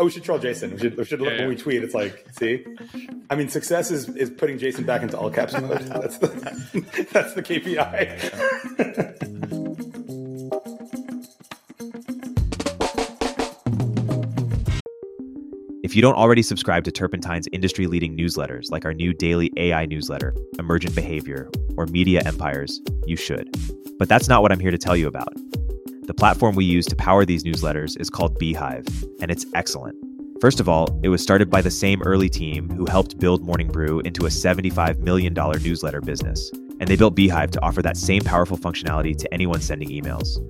Oh, we should troll Jason. We should, we should look Yeah, when we tweet. It's like, see, I mean, success is, is putting Jason back into all caps mode. That's the that's the KPI. If you don't already subscribe to Turpentine's industry leading newsletters, like our new daily AI newsletter, Emergent Behavior, or Media Empires, you should. But that's not what I'm here to tell you about. The platform we use to power these newsletters is called beehiiv, and it's excellent. First of all, it was started by the same early team who helped build Morning Brew into a $75 million newsletter business. And they built beehiiv to offer that same powerful functionality to anyone sending emails.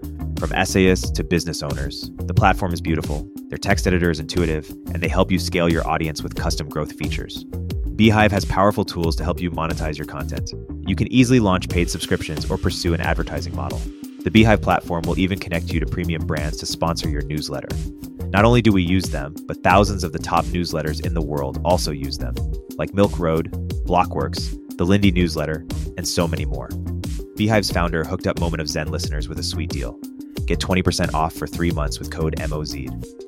From essayists to business owners, the platform is beautiful, their text editor is intuitive, and they help you scale your audience with custom growth features. beehiiv has powerful tools to help you monetize your content. You can easily launch paid subscriptions or pursue an advertising model. The beehiiv platform will even connect you to premium brands to sponsor your newsletter. Not only do we use them, but thousands of the top newsletters in the world also use them, like Milk Road, Blockworks, the Lindy newsletter, and so many more. beehiiv's founder hooked up Moment of Zen listeners with a sweet deal. Get 20% off for three months with code MOZ.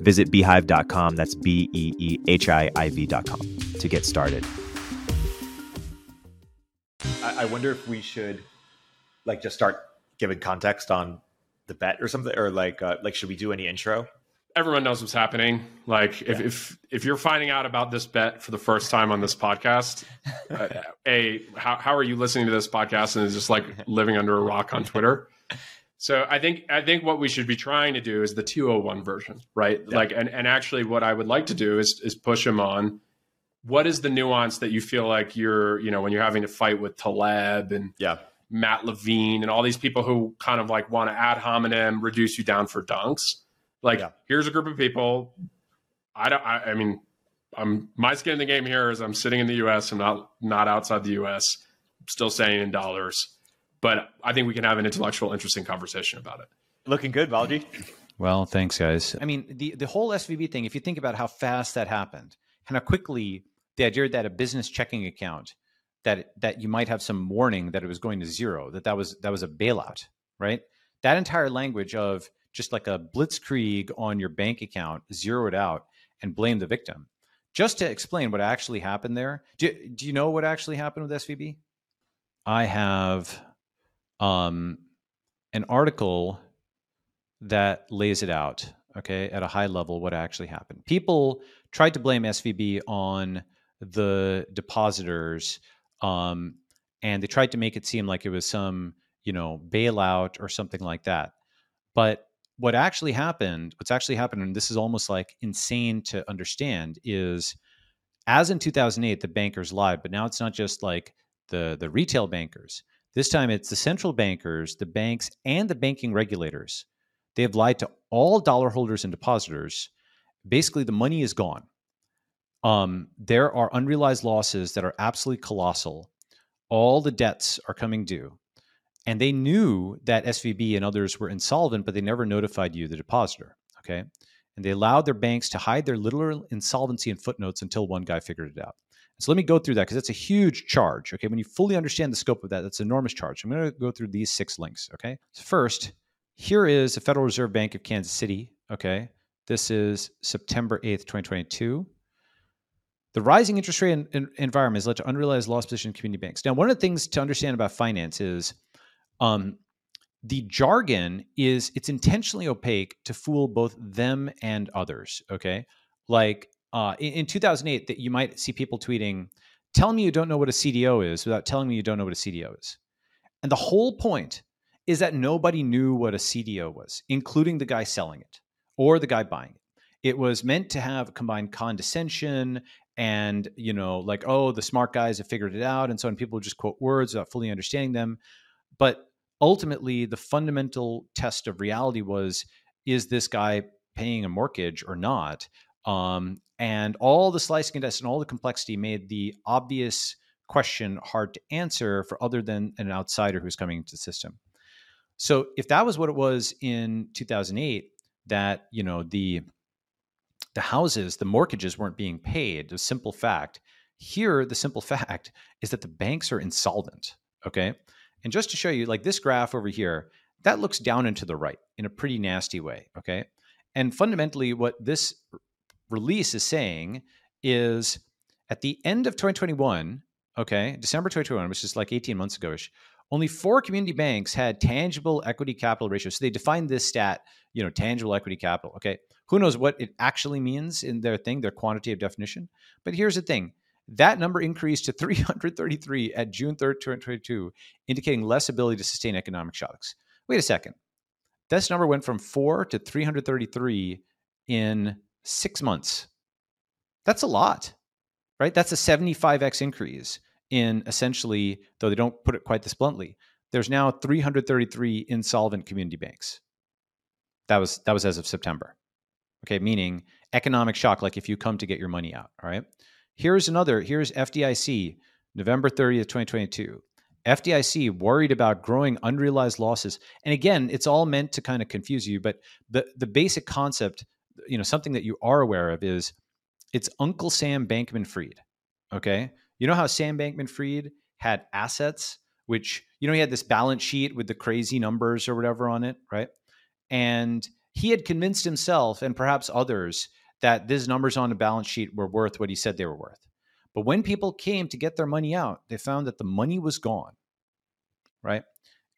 Visit beehiiv.com, that's B E E H I I V.com, to get started. I, I wonder if we should like just start giving context on the bet or something, or like uh, like should we do any intro? Everyone knows what's happening. Like if if if you're finding out about this bet for the first time on this podcast, uh, a how how are you listening to this podcast and is just like living under a rock on Twitter? So I think I think what we should be trying to do is the 201 version, right? Like and and actually what I would like to do is is push him on what is the nuance that you feel like you're, you know, when you're having to fight with Taleb and Yeah, Matt Levine and all these people who kind of like want to ad hominem reduce you down for dunks. Like, Yeah. here's a group of people. I don't. I, I mean, I'm my skin in the game here is I'm sitting in the U.S. I'm not not outside the U.S. still saying in dollars, but I think we can have an intellectual, interesting conversation about it. looking good, Balaji. Well, thanks, guys. I mean, the the whole SVB thing. If you think about how fast that happened, and how quickly the idea that a business checking account that that you might have some warning that it was going to zero, that that was that was a bailout, right? That entire language of just like a blitzkrieg on your bank account, zero it out and blame the victim. Just to explain what actually happened there. Do, do you know what actually happened with SVB? I have um, an article that lays it out, okay, at a high level, what actually happened. People tried to blame SVB on the depositors, um, and they tried to make it seem like it was some, you know, bailout or something like that. But what actually happened, what's actually happened, and this is almost like insane to understand, is as in 2008, the bankers lied, but now it's not just like the the retail bankers. This time it's the central bankers, the banks, and the banking regulators. They have lied to all dollar holders and depositors. Basically, the money is gone. Um, there are unrealized losses that are absolutely colossal. All the debts are coming due. And they knew that SVB and others were insolvent, but they never notified you, the depositor. Okay. And they allowed their banks to hide their literal insolvency in footnotes until one guy figured it out. So let me go through that because that's a huge charge. Okay. When you fully understand the scope of that, that's an enormous charge. I'm going to go through these six links. Okay. So first, here is the Federal Reserve Bank of Kansas City. Okay. This is September 8th, 2022. The rising interest rate en- en- environment has led to unrealized loss position in community banks. Now, one of the things to understand about finance is um, the jargon is it's intentionally opaque to fool both them and others. Okay, like uh, in, in 2008, that you might see people tweeting, "Tell me you don't know what a CDO is," without telling me you don't know what a CDO is. And the whole point is that nobody knew what a CDO was, including the guy selling it or the guy buying it. It was meant to have combined condescension and you know like oh the smart guys have figured it out and so on people just quote words without fully understanding them but ultimately the fundamental test of reality was is this guy paying a mortgage or not um, and all the slicing and dice and all the complexity made the obvious question hard to answer for other than an outsider who's coming into the system. So if that was what it was in 2008, that you know the the houses, the mortgages weren't being paid, the simple fact. Here, the simple fact is that the banks are insolvent. Okay. And just to show you, like this graph over here, that looks down and to the right in a pretty nasty way. Okay. And fundamentally, what this release is saying is at the end of 2021, okay, December 2021, which is like 18 months ago ish, only four community banks had tangible equity capital ratios. So they defined this stat, you know, tangible equity capital. Okay. Who knows what it actually means in their thing, their quantitative definition. But here's the thing that number increased to 333 at June 3rd, 2022, indicating less ability to sustain economic shocks. Wait a second. This number went from four to 333 in six months. That's a lot, right? That's a 75x increase in essentially, though they don't put it quite this bluntly, there's now 333 insolvent community banks. That was that was as of September. Okay, meaning economic shock, like if you come to get your money out. All right. Here's another, here's FDIC, November 30th, 2022. FDIC worried about growing unrealized losses. And again, it's all meant to kind of confuse you, but the the basic concept, you know, something that you are aware of is it's Uncle Sam Bankman Fried. Okay? You know how Sam Bankman Fried had assets which you know he had this balance sheet with the crazy numbers or whatever on it, right? And he had convinced himself and perhaps others that these numbers on the balance sheet were worth what he said they were worth. But when people came to get their money out, they found that the money was gone, right?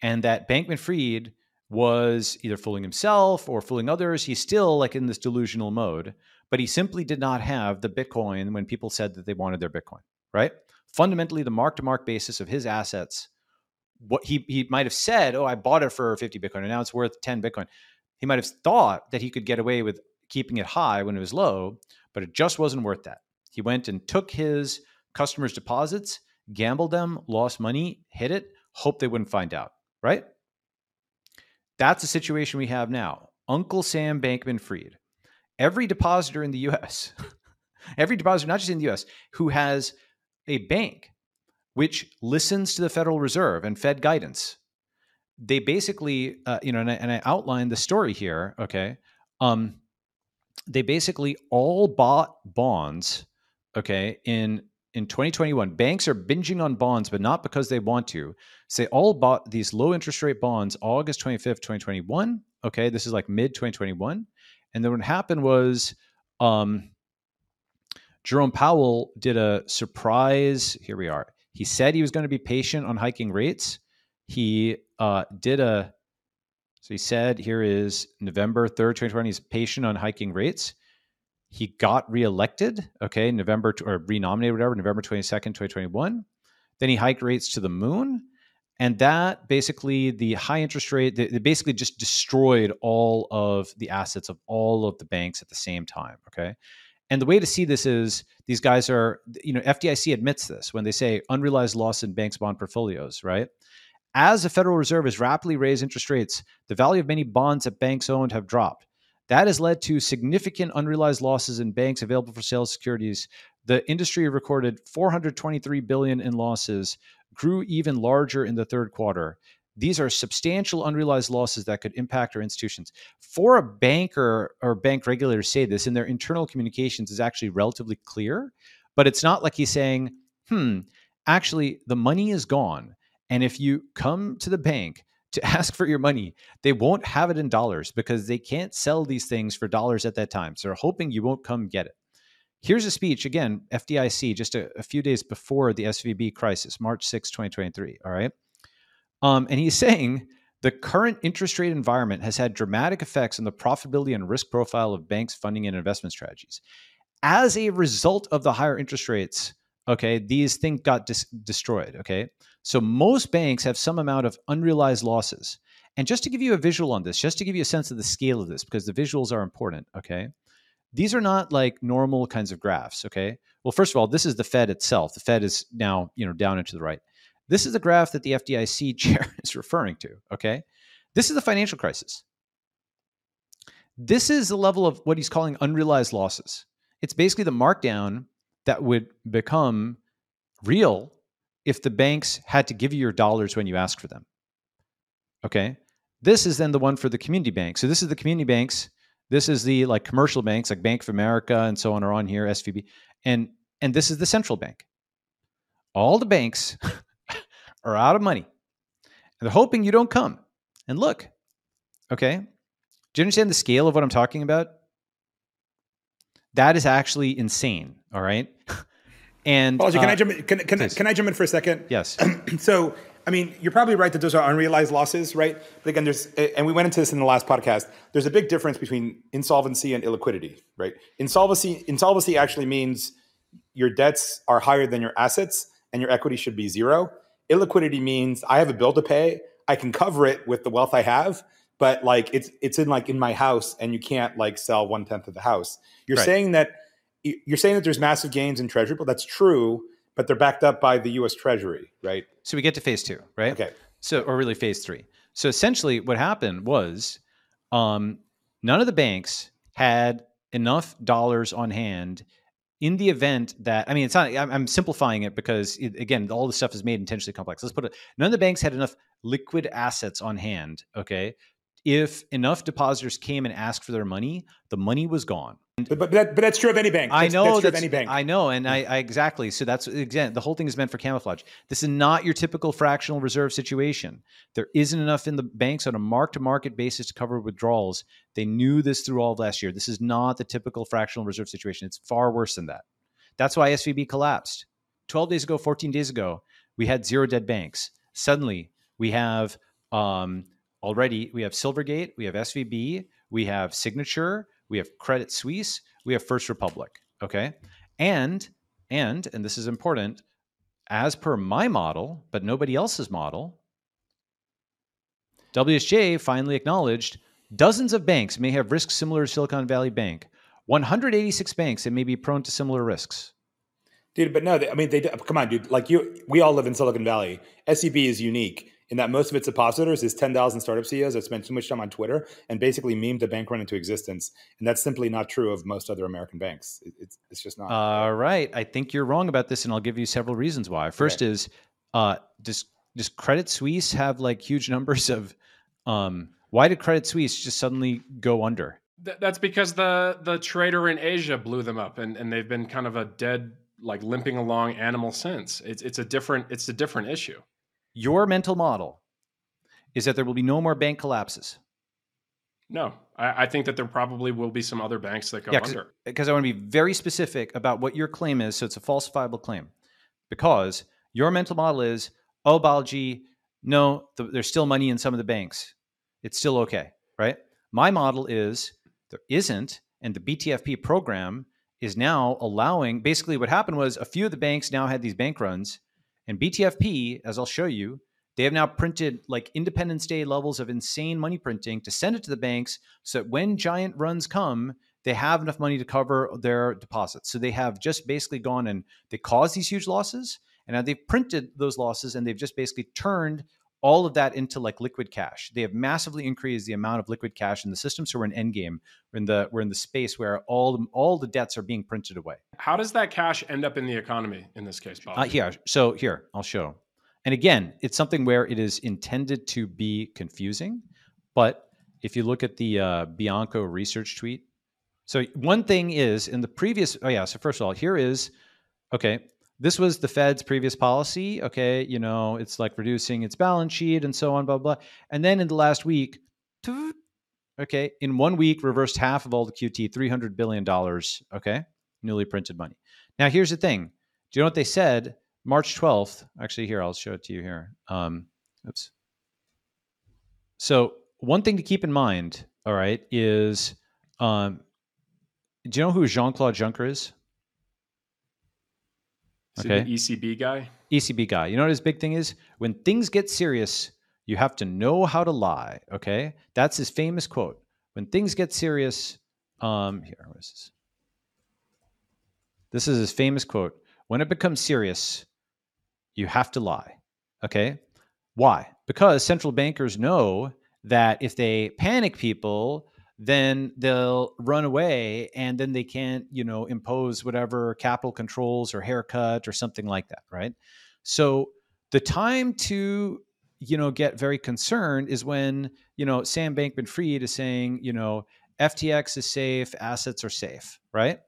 And that Bankman Fried was either fooling himself or fooling others. He's still like in this delusional mode, but he simply did not have the Bitcoin when people said that they wanted their Bitcoin, right? Fundamentally, the mark to mark basis of his assets, what he, he might have said, oh, I bought it for 50 Bitcoin and now it's worth 10 Bitcoin. He might have thought that he could get away with keeping it high when it was low, but it just wasn't worth that. He went and took his customers' deposits, gambled them, lost money, hid it, hoped they wouldn't find out, right? That's the situation we have now. Uncle Sam Bankman Fried. Every depositor in the US, every depositor, not just in the US, who has a bank which listens to the Federal Reserve and Fed guidance, they basically, uh, you know, and I, and I outlined the story here, okay? Um, they basically all bought bonds okay in in 2021 banks are binging on bonds but not because they want to. So they all bought these low interest rate bonds august 25th 2021 okay? This is like mid 2021 and then what happened was um, jerome powell did a surprise here we are. He said he was going to be patient on hiking rates. He uh, did a so he said here is November 3rd, 2020, he's patient on hiking rates. He got reelected, okay, November or renominated, whatever, November 22nd, 2021. Then he hiked rates to the moon. And that basically, the high interest rate, they, they basically just destroyed all of the assets of all of the banks at the same time, okay? And the way to see this is these guys are, you know, FDIC admits this when they say unrealized loss in banks' bond portfolios, right? As the Federal Reserve has rapidly raised interest rates, the value of many bonds that banks owned have dropped. That has led to significant unrealized losses in banks available for sale securities. The industry recorded 423 billion in losses, grew even larger in the third quarter. These are substantial unrealized losses that could impact our institutions. For a banker or bank regulator to say this in their internal communications is actually relatively clear, but it's not like he's saying, hmm, actually, the money is gone. And if you come to the bank to ask for your money, they won't have it in dollars because they can't sell these things for dollars at that time. So they're hoping you won't come get it. Here's a speech, again, FDIC, just a, a few days before the SVB crisis, March 6, 2023. All right. Um, and he's saying the current interest rate environment has had dramatic effects on the profitability and risk profile of banks' funding and investment strategies. As a result of the higher interest rates, okay, these things got dis- destroyed. Okay. So most banks have some amount of unrealized losses. And just to give you a visual on this, just to give you a sense of the scale of this, because the visuals are important, okay? These are not like normal kinds of graphs, okay? Well, first of all, this is the Fed itself. The Fed is now, you know, down and to the right. This is the graph that the FDIC chair is referring to, okay? This is the financial crisis. This is the level of what he's calling unrealized losses. It's basically the markdown that would become real if the banks had to give you your dollars when you ask for them. Okay. This is then the one for the community banks. So this is the community banks. This is the like commercial banks like Bank of America and so on are on here, SVB. And and this is the central bank. All the banks are out of money. And they're hoping you don't come. And look, okay. Do you understand the scale of what I'm talking about? That is actually insane. All right. And can uh, I jump in, can, can, please. can I jump in for a second? Yes. so I mean, you're probably right that those are unrealized losses, right? But again, there's and we went into this in the last podcast. There's a big difference between insolvency and illiquidity, right? Insolvency insolvency actually means your debts are higher than your assets and your equity should be zero. Illiquidity means I have a bill to pay, I can cover it with the wealth I have, but like it's it's in like in my house and you can't like sell one tenth of the house. You're Right. saying that you're saying that there's massive gains in treasury, but that's true, but they're backed up by the US Treasury, right? So we get to phase two, right? Okay. So, or really phase three. So essentially, what happened was um, none of the banks had enough dollars on hand in the event that I mean, it's not. I'm, I'm simplifying it because it, again, all the stuff is made intentionally complex. Let's put it. None of the banks had enough liquid assets on hand. Okay. If enough depositors came and asked for their money, the money was gone. But, but, that, but that's true of any bank. I know that's true that's, of any bank. I know, and I, I exactly. So that's again, the whole thing is meant for camouflage. This is not your typical fractional reserve situation. There isn't enough in the banks on a mark-to-market basis to cover withdrawals. They knew this through all of last year. This is not the typical fractional reserve situation. It's far worse than that. That's why SVB collapsed. 12 days ago, 14 days ago, we had zero dead banks. Suddenly, we have um, already we have Silvergate, we have SVB, we have Signature, we have Credit Suisse, we have First Republic. Okay, and and and this is important. As per my model, but nobody else's model, WSJ finally acknowledged dozens of banks may have risks similar to Silicon Valley Bank. 186 banks that may be prone to similar risks. dude. But no, they, I mean, they come on, dude. Like you, we all live in Silicon Valley. SVB is unique in that most of its depositors is ten thousand startup CEOs that spend too much time on Twitter and basically meme the bank run into existence, and that's simply not true of most other American banks. It's it's just not. All right. I think you're wrong about this, and I'll give you several reasons why. First is uh, does does Credit Suisse have like huge numbers of um, why did Credit Suisse just suddenly go under? Th- that's because the the trader in Asia blew them up, and, and they've been kind of a dead, like limping along animal since. It's it's a different it's a different issue. Your mental model is that there will be no more bank collapses. No, I, I think that there probably will be some other banks that go Yeah, under. because I want to be very specific about what your claim is, so it's a falsifiable claim. Because your mental model is, oh, Balaji, no, th- there's still money in some of the banks. It's still okay, right? My model is there isn't, and the BTFP program is now allowing. Basically, what happened was a few of the banks now had these bank runs, and BTFP, as I'll show you, they have now printed like Independence Day levels of insane money printing to send it to the banks so that when giant runs come, they have enough money to cover their deposits. So they have just basically gone and they caused these huge losses, and now they've printed those losses and they've just basically turned all of that into like liquid cash. They have massively increased the amount of liquid cash in the system. So we're in endgame. We're in the we're in the space where all the, all the debts are being printed away. How does that cash end up in the economy in this case, Bob? Uh, here, so here I'll show. And again, it's something where it is intended to be confusing, but if you look at the uh, Bianco research tweet, so one thing is in the previous. Oh yeah. So first of all, here is okay. This was the Fed's previous policy. Okay, you know it's like reducing its balance sheet and so on, blah blah. And then in the last week, okay, in one week reversed half of all the QT, three hundred billion dollars. Okay, newly printed money. Now here's the thing. Do you know what they said? March 12th. Actually, here, I'll show it to you here. Um, oops. So, one thing to keep in mind, all right, is um, do you know who Jean Claude Juncker is? Is okay. the ECB guy? ECB guy. You know what his big thing is? When things get serious, you have to know how to lie. Okay. That's his famous quote. When things get serious, um, here, where is this? This is his famous quote. When it becomes serious, you have to lie. Okay. Why? Because central bankers know that if they panic people, then they'll run away and then they can't, you know, impose whatever capital controls or haircut or something like that, right? So the time to you know get very concerned is when you know Sam Bankman-Fried is saying you know FTX is safe, assets are safe, right?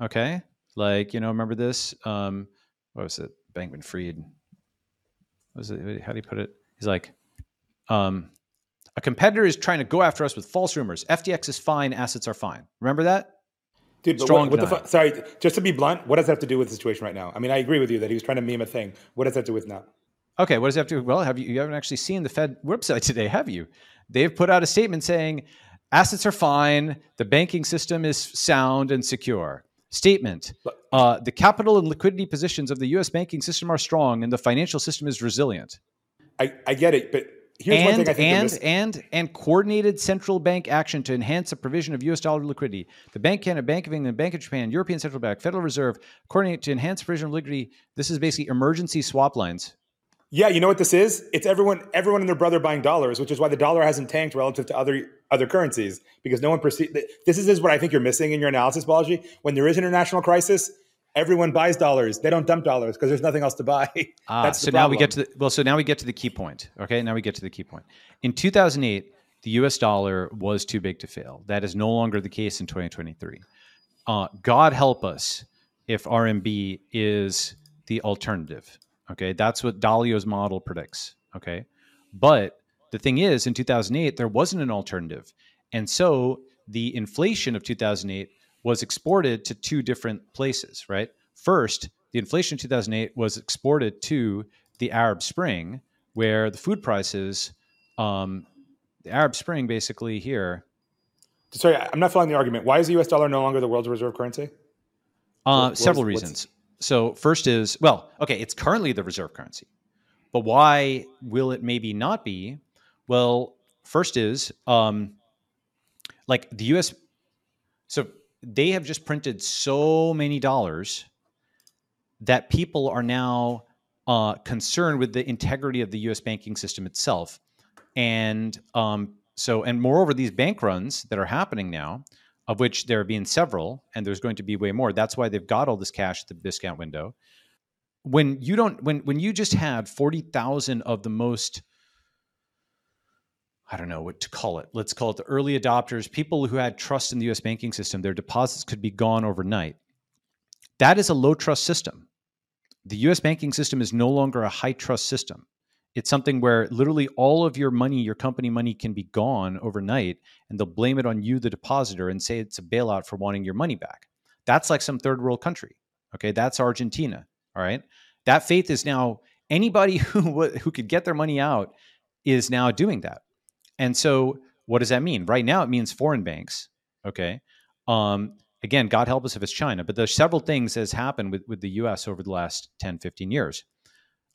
Okay, like you know, remember this? Um, what was it? Bankman-Fried. What was it? How do you put it? He's like, um, competitor is trying to go after us with false rumors. FTX is fine, assets are fine. Remember that? Dude, Strong what, what the fu- sorry, just to be blunt, what does that have to do with the situation right now? I mean, I agree with you that he was trying to meme a thing. What does that do with now? Okay, what does that have to do? Well, have you you haven't actually seen the Fed website today, have you? They've put out a statement saying assets are fine, the banking system is sound and secure. Statement: uh, The capital and liquidity positions of the U.S. banking system are strong, and the financial system is resilient. I, I get it, but here's one and thing I think and and and coordinated central bank action to enhance the provision of U.S. dollar liquidity. The Bank of Canada, Bank of England, Bank of Japan, European Central Bank, Federal Reserve coordinate to enhance provision of liquidity. This is basically emergency swap lines. Yeah, you know what this is? It's everyone, everyone and their brother buying dollars, which is why the dollar hasn't tanked relative to other other currencies because no one perceives. This is, is what I think you're missing in your analysis, Balaji. When there is an international crisis, everyone buys dollars. They don't dump dollars because there's nothing else to buy. Ah, so now we get to the well. So now we get to the key point. Okay, now we get to the key point. In 2008, the U.S. dollar was too big to fail. That is no longer the case in 2023. Uh, God help us if RMB is the alternative. Okay, that's what Dalio's model predicts. Okay, but the thing is, in 2008, there wasn't an alternative, and so the inflation of 2008 was exported to two different places. Right, first, the inflation in 2008 was exported to the Arab Spring, where the food prices, um, the Arab Spring, basically here. Sorry, I'm not following the argument. Why is the U.S. dollar no longer the world's reserve currency? Uh, What- several reasons. So first is well, okay, it's currently the reserve currency, but why will it maybe not be? Well, first is um, like the U.S. So they have just printed so many dollars that people are now uh, concerned with the integrity of the U.S. banking system itself, and um, so and moreover, these bank runs that are happening now, of which there have been several, and there's going to be way more. That's why they've got all this cash at the discount window. When you don't, when when you just had forty thousand of the most, I don't know what to call it. Let's call it the early adopters, people who had trust in the U.S. banking system. Their deposits could be gone overnight. That is a low trust system. The U.S. banking system is no longer a high trust system. It's something where literally all of your money, your company money, can be gone overnight, and they'll blame it on you, the depositor, and say it's a bailout for wanting your money back. That's like some third world country. Okay, that's Argentina. All right, that faith is now anybody who who could get their money out is now doing that. And so, what does that mean? Right now, it means foreign banks. Okay, um, again, God help us if it's China, but there's several things that has happened with, with the US over the last 10, 15 years.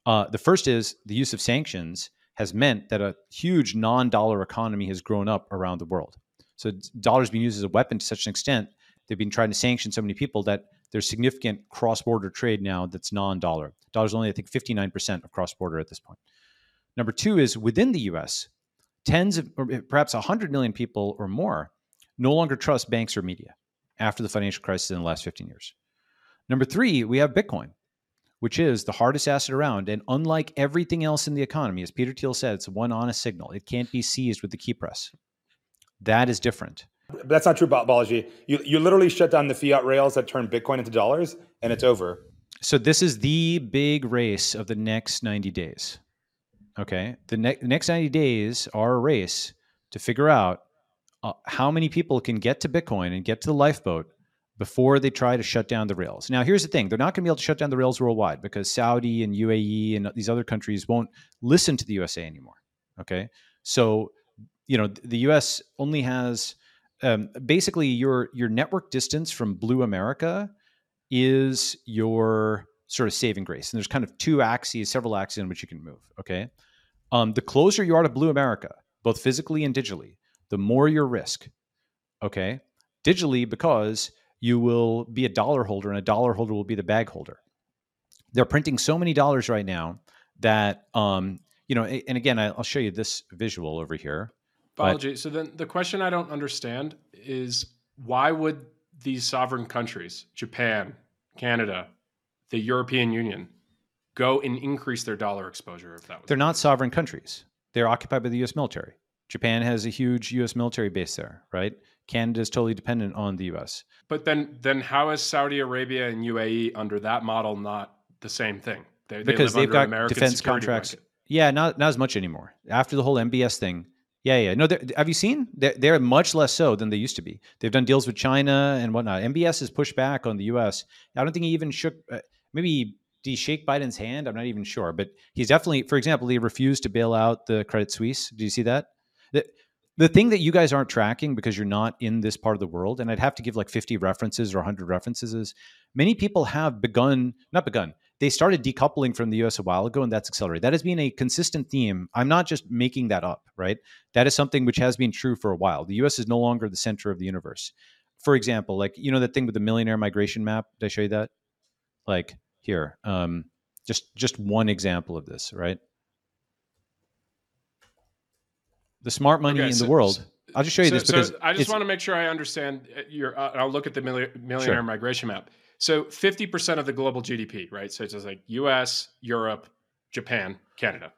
Uh, the first is the use of sanctions has meant that a huge non-dollar economy has grown up around the world. So dollars being used as a weapon to such an extent, they've been trying to sanction so many people that there's significant cross-border trade now that's non-dollar. Dollars only, I think, 59% of cross-border at this point. Number two is within the US, tens of, or perhaps 100 million people or more no longer trust banks or media after the financial crisis in the last 15 years. Number three, we have Bitcoin, which is the hardest asset around. And unlike everything else in the economy, as Peter Thiel said, it's one honest signal. It can't be seized with the key press. That is different. But that's not true, Ba- Balaji. You, you literally shut down the fiat rails that turn Bitcoin into dollars, and it's over. So this is the big race of the next 90 days. Okay. The, ne- next 90 days are a race to figure out uh, how many people can get to Bitcoin and get to the lifeboat before they try to shut down the rails. Now, here's the thing they're not going to be able to shut down the rails worldwide because Saudi and UAE and these other countries won't listen to the USA anymore. Okay. So, you know, the US only has um, basically your, your network distance from Blue America is your sort of saving grace. And there's kind of two axes, several axes in which you can move. Okay. Um, the closer you are to Blue America, both physically and digitally, the more your risk. Okay. Digitally, because you will be a dollar holder and a dollar holder will be the bag holder. They're printing so many dollars right now that, um, you know, and again, I'll show you this visual over here. But- So then the question I don't understand is why would these sovereign countries, Japan, Canada, the European Union, go and increase their dollar exposure if that was They're not sovereign countries. They're occupied by the U.S. military. Japan has a huge U.S. military base there, right? Canada is totally dependent on the U.S. But then, then how is Saudi Arabia and UAE under that model not the same thing? They, because they have got American defense contracts. Blanket. Yeah, not not as much anymore. After the whole MBS thing, yeah, yeah. No, have you seen? They're, they're, much less so than they used to be. They've done deals with China and whatnot. MBS has pushed back on the U.S. I don't think he even shook. Uh, maybe did he shake Biden's hand? I'm not even sure, but he's definitely, for example, he refused to bail out the Credit Suisse. Do you see that? The, the thing that you guys aren't tracking because you're not in this part of the world, and I'd have to give like 50 references or 100 references, is many people have begun, not begun, they started decoupling from the US a while ago, and that's accelerated. That has been a consistent theme. I'm not just making that up, right? That is something which has been true for a while. The US is no longer the center of the universe. For example, like, you know, that thing with the millionaire migration map? Did I show you that? Like, here, um, just just one example of this, right? The smart money okay, in so, the world. I'll just show you so, this because so I just want to make sure I understand uh, your. Uh, I'll look at the millionaire sure. migration map. So 50% of the global GDP, right? So it's just like US, Europe, Japan, Canada,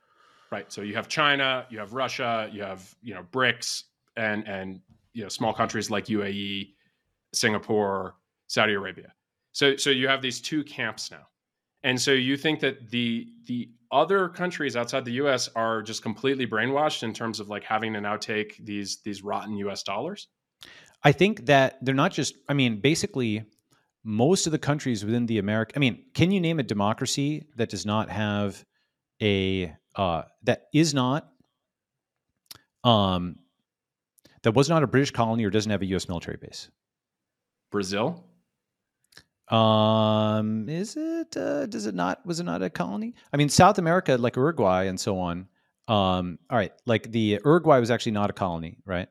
right? So you have China, you have Russia, you have, you know, BRICS and and you know, small countries like UAE, Singapore, Saudi Arabia. So so you have these two camps now. And so you think that the the other countries outside the US are just completely brainwashed in terms of like having to now take these these rotten US dollars? I think that they're not just I mean basically most of the countries within the America, I mean, can you name a democracy that does not have a uh, that is not um that was not a British colony or doesn't have a U.S. military base? Brazil. Um, is it? Uh, does it not? Was it not a colony? I mean, South America, like Uruguay and so on. Um, all right, like the Uruguay was actually not a colony, right?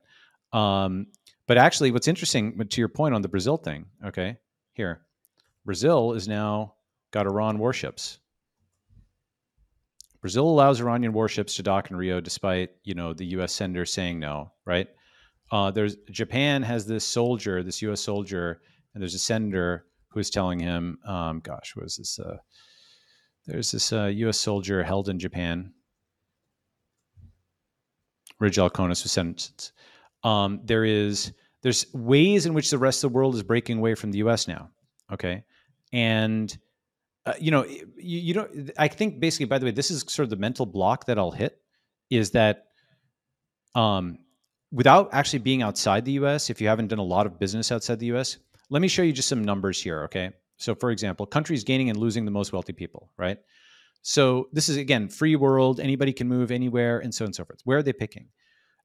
Um, but actually, what's interesting to your point on the Brazil thing, okay, here, Brazil is now got Iran warships. Brazil allows Iranian warships to dock in Rio, despite you know the U.S. senator saying no. Right? Uh, there's Japan has this soldier, this U.S. soldier, and there's a senator who's telling him, um, "Gosh, was this? Uh, there's this uh, U.S. soldier held in Japan." Ridge Alkonis was sentenced. Um, there is there's ways in which the rest of the world is breaking away from the U.S. now. Okay, and uh, you know, you, you don't. I think basically, by the way, this is sort of the mental block that I'll hit is that, um, without actually being outside the U.S., if you haven't done a lot of business outside the U.S., let me show you just some numbers here. Okay, so for example, countries gaining and losing the most wealthy people, right? So this is again free world. Anybody can move anywhere, and so on and so forth. Where are they picking?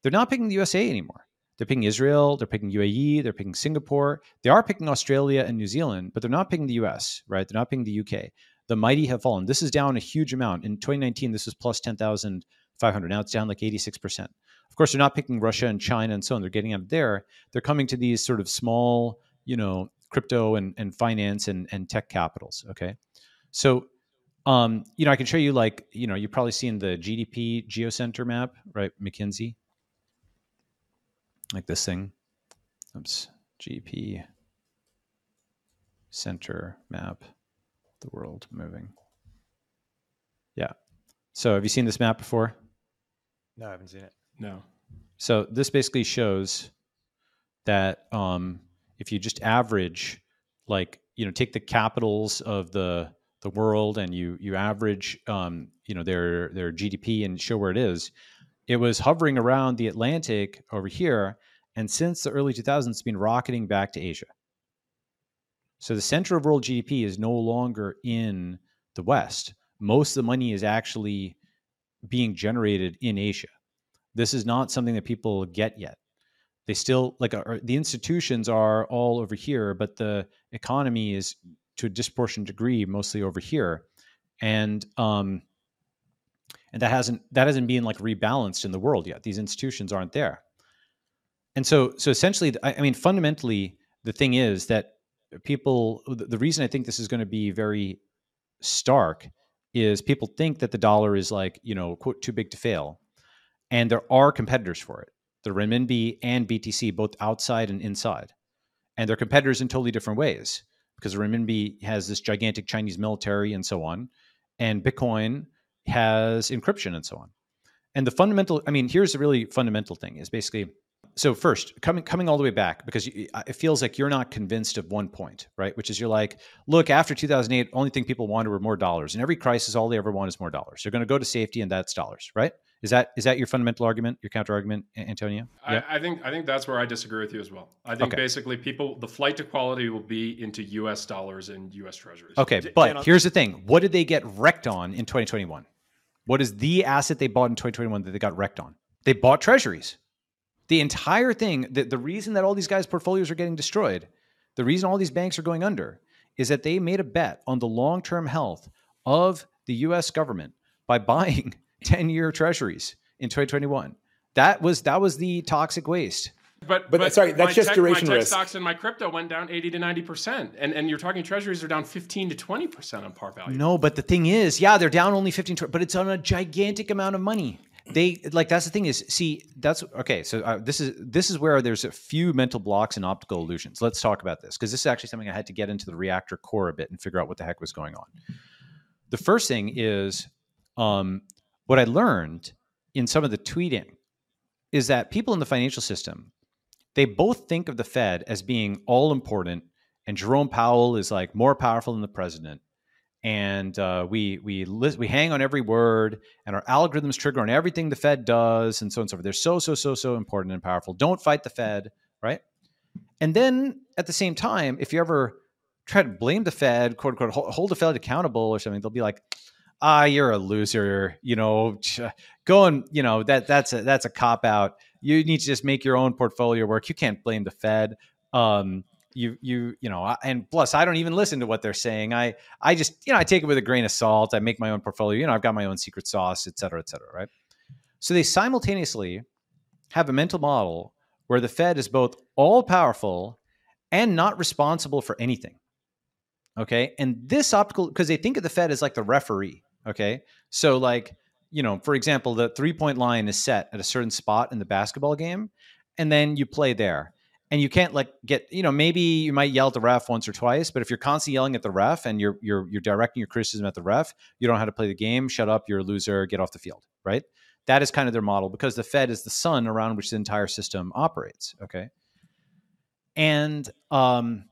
They're not picking the USA anymore. They're picking Israel, they're picking UAE, they're picking Singapore. They are picking Australia and New Zealand, but they're not picking the US, right? They're not picking the UK. The mighty have fallen. This is down a huge amount. In 2019, this was plus 10,500. Now it's down like 86%. Of course, they're not picking Russia and China and so on. They're getting out of there. They're coming to these sort of small, you know, crypto and, and finance and, and tech capitals. Okay. So, um, you know, I can show you like, you know, you've probably seen the GDP Geocenter map, right? McKinsey like this thing. Oops, GP center map, the world moving. Yeah. So have you seen this map before? No, I haven't seen it. No. So this basically shows that um, if you just average, like you know, take the capitals of the the world and you you average, um, you know, their their GDP and show where it is, it was hovering around the Atlantic over here. And since the early 2000s, it's been rocketing back to Asia. So the center of world GDP is no longer in the West. Most of the money is actually being generated in Asia. This is not something that people get yet. They still like are, the institutions are all over here, but the economy is to a disproportionate degree mostly over here, and um, and that hasn't that hasn't been like rebalanced in the world yet. These institutions aren't there, and so so essentially, I, I mean, fundamentally, the thing is that people. The, the reason I think this is going to be very stark is people think that the dollar is like you know quote too big to fail, and there are competitors for it. The renminbi and BTC, both outside and inside, and they're competitors in totally different ways because the renminbi has this gigantic Chinese military and so on, and Bitcoin has encryption and so on. And the fundamental, I mean, here's the really fundamental thing is basically so first coming coming all the way back because you, it feels like you're not convinced of one point right? Which is you're like look after 2008 only thing people wanted were more dollars in every crisis all they ever want is more dollars. They're going to go to safety and that's dollars right is that is that your fundamental argument your counter argument antonio? Yeah. I, I, think i think that's where i disagree with you as well. I think okay. basically people the flight to quality will be into us dollars and us treasuries. Okay but here's the thing. What did they get wrecked on in 2021 what is the asset they bought in 2021 that they got wrecked on? They bought treasuries. The entire thing, the, the reason that all these guys' portfolios are getting destroyed, the reason all these banks are going under, is that they made a bet on the long term health of the US government by buying 10 year treasuries in 2021. That was that was the toxic waste. But, but, but sorry, that's just tech, duration my risk. stocks and my crypto went down 80 to 90 percent, and and you're talking treasuries are down 15 to 20 percent on par value. No, but the thing is, yeah, they're down only 15, but it's on a gigantic amount of money they like that's the thing is see that's okay so uh, this is this is where there's a few mental blocks and optical illusions let's talk about this because this is actually something i had to get into the reactor core a bit and figure out what the heck was going on the first thing is um, what i learned in some of the tweeting is that people in the financial system they both think of the fed as being all important and jerome powell is like more powerful than the president and uh, we we list, we hang on every word, and our algorithms trigger on everything the Fed does, and so on and so forth. They're so so so so important and powerful. Don't fight the Fed, right? And then at the same time, if you ever try to blame the Fed, quote unquote, hold the Fed accountable or something, they'll be like, "Ah, you're a loser," you know, go and you know that that's a that's a cop out. You need to just make your own portfolio work. You can't blame the Fed. Um, you you you know and plus i don't even listen to what they're saying i i just you know i take it with a grain of salt i make my own portfolio you know i've got my own secret sauce et cetera et cetera right so they simultaneously have a mental model where the fed is both all powerful and not responsible for anything okay and this optical because they think of the fed as like the referee okay? So like you know for example the three point line is set at a certain spot in the basketball game and then you play there. And you can't like get you know maybe you might yell at the ref once or twice but if you're constantly yelling at the ref and you're you're you're directing your criticism at the ref you don't know how to play the game shut up you're a loser get off the field right? That is kind of their model because the fed is the sun around which the entire system operates okay? And um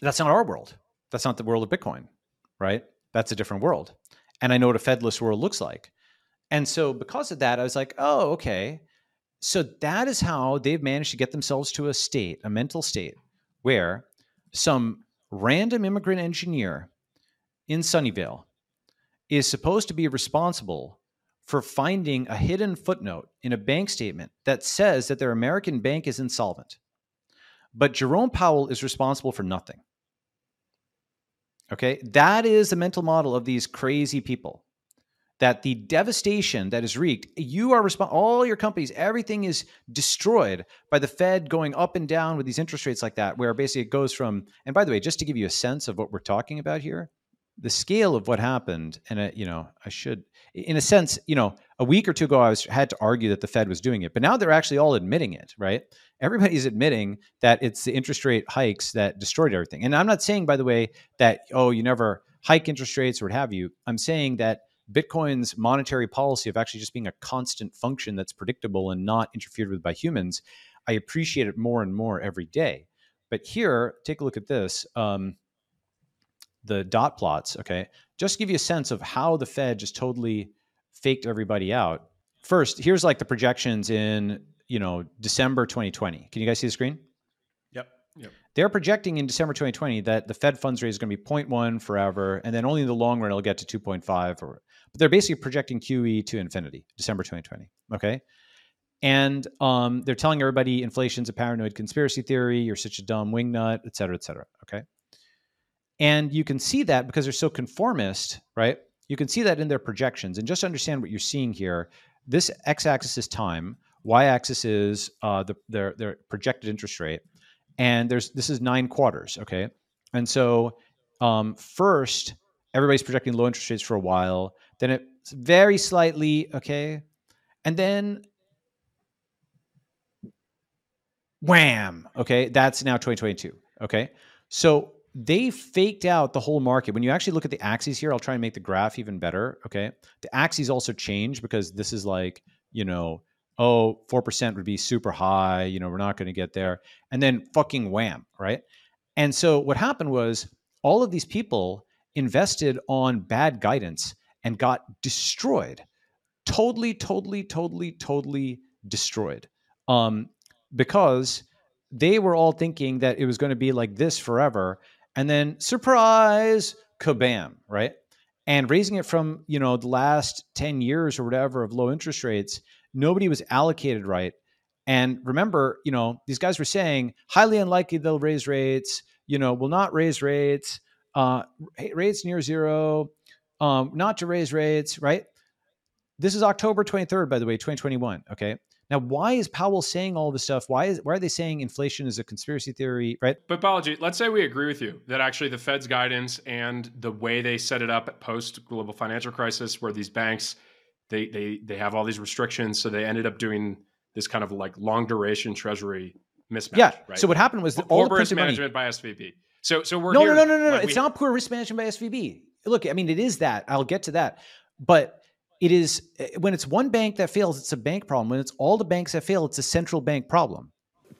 that's not our world. That's not the world of bitcoin right? That's a different world and i know what a fedless world looks like and so because of that i was like oh okay so that is how they've managed to get themselves to a state, a mental state, where some random immigrant engineer in Sunnyvale is supposed to be responsible for finding a hidden footnote in a bank statement that says that their American bank is insolvent. But Jerome Powell is responsible for nothing. Okay, that is the mental model of these crazy people that the devastation that is wreaked, you are responsible. All your companies, everything is destroyed by the Fed going up and down with these interest rates like that, where basically it goes from. And by the way, just to give you a sense of what we're talking about here, the scale of what happened, and uh, you know, I should, in a sense, you know, a week or two ago, I was had to argue that the Fed was doing it, but now they're actually all admitting it, right? Everybody's admitting that it's the interest rate hikes that destroyed everything. And I'm not saying, by the way, that oh, you never hike interest rates or what have you. I'm saying that Bitcoin's monetary policy of actually just being a constant function that's predictable and not interfered with by humans, I appreciate it more and more every day. But here, take a look at this. Um, the dot plots, okay, just give you a sense of how the Fed just totally faked everybody out. First, here's like the projections in, you know, December 2020. Can you guys see the screen? Yep. They're projecting in December 2020 that the Fed funds rate is going to be 0.1 forever, and then only in the long run it'll get to 2.5. Or, but they're basically projecting QE to infinity, December 2020. Okay. And um, they're telling everybody inflation's a paranoid conspiracy theory, you're such a dumb wingnut, et cetera, et cetera. Okay. And you can see that because they're so conformist, right? You can see that in their projections. And just understand what you're seeing here. This x axis is time, y axis is uh, the, their, their projected interest rate and there's this is nine quarters okay and so um, first everybody's projecting low interest rates for a while then it's very slightly okay and then wham okay that's now 2022 okay so they faked out the whole market. When you actually look at the axes here, I'll try and make the graph even better. Okay. The axes also change because this is like, you know, oh, 4% would be super high. You know, we're not going to get there. And then fucking wham. Right. And so what happened was all of these people invested on bad guidance and got destroyed. Totally, totally, totally, totally destroyed. Um, because they were all thinking that it was going to be like this forever. And then surprise, kabam, right? And raising it from, you know, the last 10 years or whatever of low interest rates, nobody was allocated right. And remember, you know, these guys were saying highly unlikely they'll raise rates, you know, will not raise rates, uh, rates near zero, um, not to raise rates, right? This is October 23rd, by the way, 2021. Okay. Now, why is Powell saying all this stuff? Why is why are they saying inflation is a conspiracy theory, right? But Balaji, let's say we agree with you that actually the Fed's guidance and the way they set it up at post global financial crisis, where these banks they they they have all these restrictions, so they ended up doing this kind of like long duration treasury mismatch. Yeah. Right? So what happened was Poor all the risk printed money- management by SVB. So so we're no, here, no, no, no, no, like, It's we- not poor risk management by SVB. Look, I mean, it is that. I'll get to that. But it is eh, when it's one bank that fails, it's a bank problem. When it's all the banks that fail, it's a central bank problem.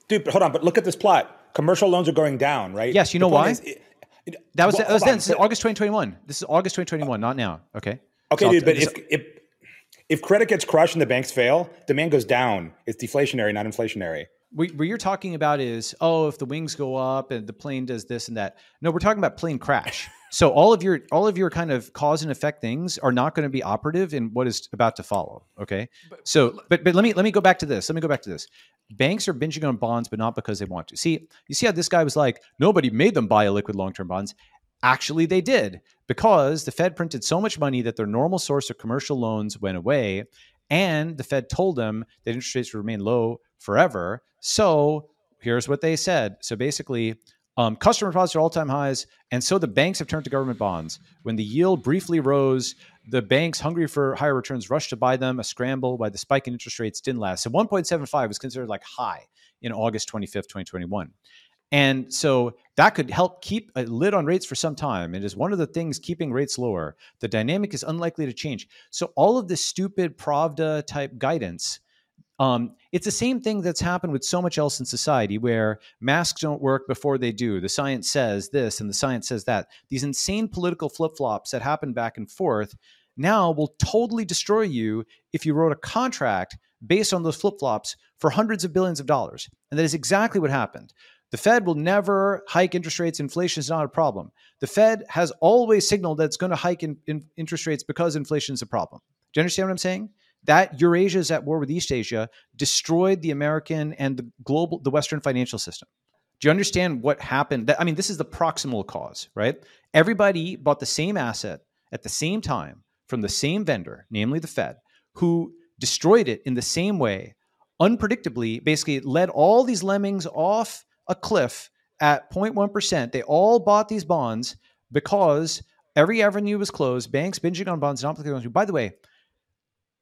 Dude, but hold on. But look at this plot. Commercial loans are going down, right? Yes, you The know why? is- it- it- That was well, that was then. on. This is August 2021. This is August 2021, not now. Okay. Okay, So dude, but if, if if credit gets crushed and the banks fail, demand goes down. It's deflationary, not inflationary. what what you're talking about is oh, if the wings go up and the plane does this and that. No, we're talking about plane crash. So all of your all of your kind of cause and effect things are not going to be operative in what is about to follow. Okay. So, but but let me let me go back to this. Let me go back to this. Banks are binging on bonds, but not because they want to. See, you see how this guy was like, nobody made them buy illiquid long term bonds. Actually, they did because the Fed printed so much money that their normal source of commercial loans went away, and the Fed told them that interest rates would remain low forever. So here's what they said. So basically, um, customer deposits are all time highs, and so the banks have turned to government bonds. When the yield briefly rose, the banks, hungry for higher returns, rushed to buy them. A scramble by the spike in interest rates didn't last. So 1.75 was considered like high in August 25th, 2021. And so that could help keep a lid on rates for some time. It is one of the things keeping rates lower. The dynamic is unlikely to change. So all of this stupid Pravda type guidance, um, it's the same thing that's happened with so much else in society where masks don't work before they do. The science says this and the science says that. These insane political flip flops that happen back and forth now will totally destroy you if you wrote a contract based on those flip flops for hundreds of billions of dollars. And that is exactly what happened. The Fed will never hike interest rates. Inflation is not a problem. The Fed has always signaled that it's going to hike in, in interest rates because inflation is a problem. Do you understand what I'm saying? That Eurasia is at war with East Asia destroyed the American and the global, the Western financial system. Do you understand what happened? That, I mean, this is the proximal cause, right? Everybody bought the same asset at the same time from the same vendor, namely the Fed, who destroyed it in the same way, unpredictably, basically it led all these lemmings off a cliff at 0.1%. They all bought these bonds because every avenue was closed, banks binging on bonds, not applicable. By the way,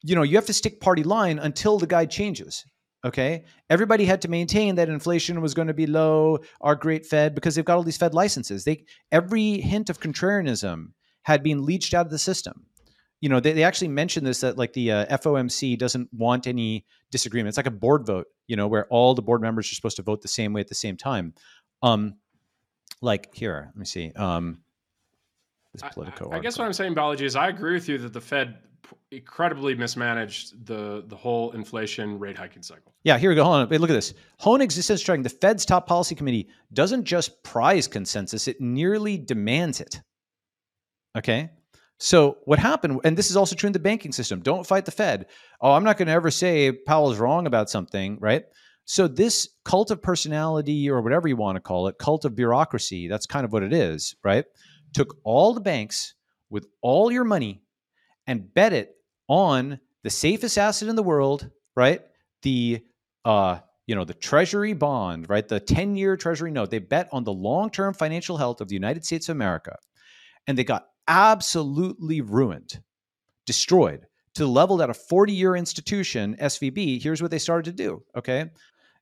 you know, you have to stick party line until the guide changes. Okay. Everybody had to maintain that inflation was going to be low, our great Fed, because they've got all these Fed licenses. They every hint of contrarianism had been leached out of the system. You know, they, they actually mentioned this that like the uh, FOMC doesn't want any disagreement. It's like a board vote, you know, where all the board members are supposed to vote the same way at the same time. Um, like here, let me see. Um, this I- Politico. I, I guess what I'm saying, Balaji, is I agree with you that the Fed incredibly mismanaged the the whole inflation rate hiking cycle. Yeah, here we go. Hold on. Wait, look at this. Hoenig existence striking. The Fed's top policy committee doesn't just prize consensus, it nearly demands it. Okay. So what happened, and this is also true in the banking system. Don't fight the Fed. Oh, I'm not going to ever say Powell's wrong about something, right? So this cult of personality, or whatever you want to call it, cult of bureaucracy, that's kind of what it is, right? Took all the banks with all your money and bet it on the safest asset in the world, right? The uh, you know, the treasury bond, right? The 10-year treasury note. They bet on the long-term financial health of the United States of America. And they got absolutely ruined, destroyed to the level that a 40-year institution, SVB, here's what they started to do, okay?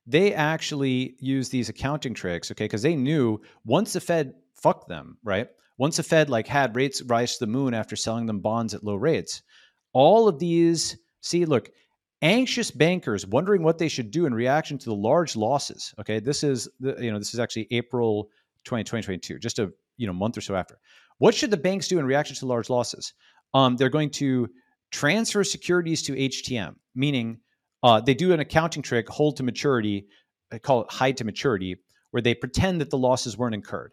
They actually used these accounting tricks, okay? Because they knew once the Fed fuck them, right? Once the Fed like had rates rise to the moon after selling them bonds at low rates, all of these see, look, anxious bankers wondering what they should do in reaction to the large losses. Okay, this is the, you know this is actually April 20, 2022, just a you know month or so after. What should the banks do in reaction to large losses? Um, they're going to transfer securities to HTM, meaning uh, they do an accounting trick, hold to maturity, I call it hide to maturity, where they pretend that the losses weren't incurred.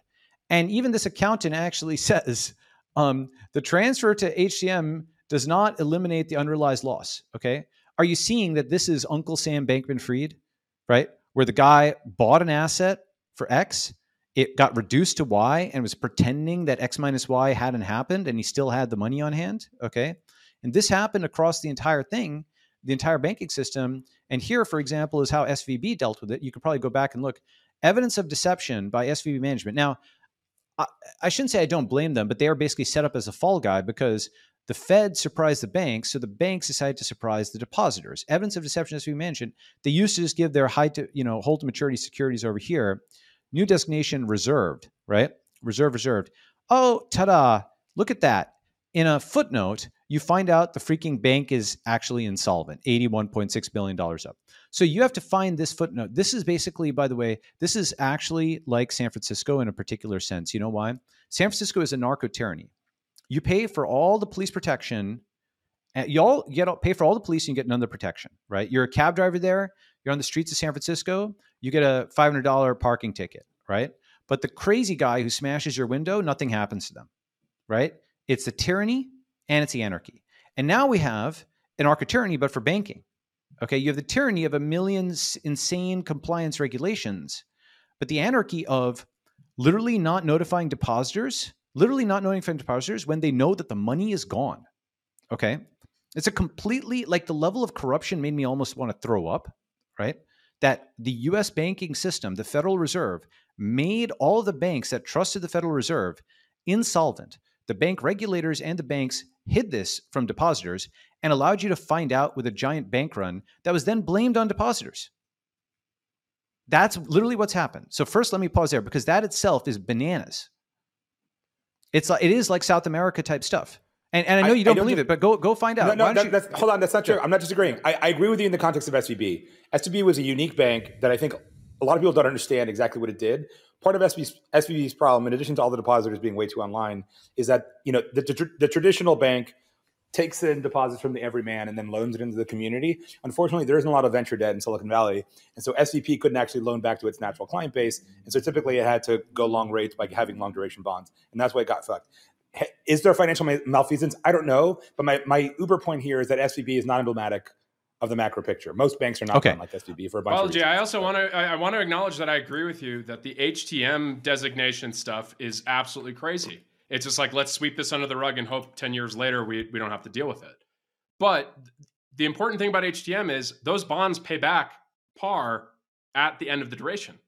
And even this accountant actually says um, the transfer to HTM does not eliminate the unrealized loss. Okay. Are you seeing that this is Uncle Sam Bankman Fried, right? Where the guy bought an asset for X, it got reduced to Y and was pretending that X minus Y hadn't happened and he still had the money on hand. Okay. And this happened across the entire thing, the entire banking system. And here, for example, is how SVB dealt with it. You could probably go back and look. Evidence of deception by SVB management. Now, I, I shouldn't say I don't blame them, but they are basically set up as a fall guy because the Fed surprised the banks, so the banks decided to surprise the depositors. Evidence of deception, as we mentioned, they used to just give their high to you know hold to maturity securities over here. New destination reserved, right? Reserve reserved. Oh, ta-da! Look at that. In a footnote, you find out the freaking bank is actually insolvent, $81.6 billion up. So you have to find this footnote. This is basically, by the way, this is actually like San Francisco in a particular sense. You know why? San Francisco is a narco tyranny you pay for all the police protection y'all get pay for all the police and you get none of the protection right you're a cab driver there you're on the streets of san francisco you get a $500 parking ticket right but the crazy guy who smashes your window nothing happens to them right it's the tyranny and it's the anarchy and now we have anarcho-tyranny but for banking okay you have the tyranny of a million insane compliance regulations but the anarchy of literally not notifying depositors literally not from depositors when they know that the money is gone. Okay. It's a completely like the level of corruption made me almost want to throw up, right? That the US banking system, the Federal Reserve, made all the banks that trusted the Federal Reserve insolvent. The bank regulators and the banks hid this from depositors and allowed you to find out with a giant bank run that was then blamed on depositors. That's literally what's happened. So, first, let me pause there because that itself is bananas. It's like it is like South America type stuff. And, and I know I, you don't, don't believe it, but go go find out. No, no that, you, hold on, that's not true. I'm not disagreeing. I, I, agree with you in the context of SVB. SVB was a unique bank that I think a lot of people don't understand exactly what it did. Part of SVB's, SVB's problem, in addition to all the depositors being way too online, is that you know the, the, the traditional bank takes in deposits from the everyman and then loans it into the community. Unfortunately, there isn't a lot of venture debt in Silicon Valley. And so SVB couldn't actually loan back to its natural client base. And so typically it had to go long rates by having long duration bonds. And that's why it got fucked. Is there financial malfeasance? I don't know. But my, my uber point here is that SVB is not emblematic of the macro picture. Most banks are not okay. like SVB for a bunch well, of Jay, I also want to I want to acknowledge that I agree with you that the HTM designation stuff is absolutely crazy. It's just like let's sweep this under the rug and hope 10 years later we, we don't have to deal with it. But the important thing about HTM is those bonds pay back par at the end of the duration.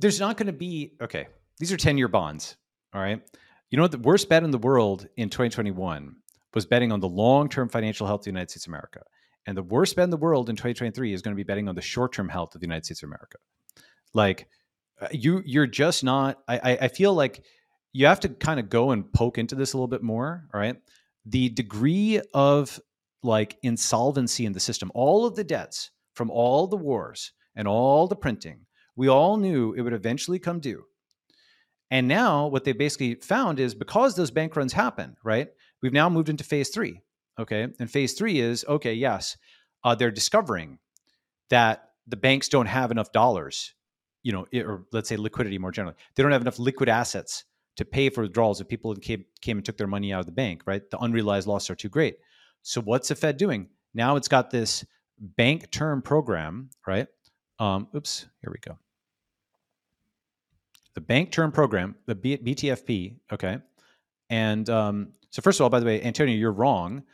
There's not going to be okay. These are 10 year bonds. All right. You know what? The worst bet in the world in 2021 was betting on the long term financial health of the United States of America. And the worst bet in the world in 2023 is going to be betting on the short term health of the United States of America. Like uh, you, you're just not. I, I feel like you have to kind of go and poke into this a little bit more. All right. The degree of like insolvency in the system, all of the debts from all the wars and all the printing, we all knew it would eventually come due. And now what they basically found is because those bank runs happen, right? We've now moved into phase three. Okay. And phase three is okay, yes, uh, they're discovering that the banks don't have enough dollars, you know, or let's say liquidity more generally. They don't have enough liquid assets to pay for withdrawals if people came, came and took their money out of the bank, right? The unrealized losses are too great. So what's the Fed doing? Now it's got this bank term program, right? Um, oops, here we go. The bank term program, the B- BTFP, okay. And um, so, first of all, by the way, Antonio, you're wrong.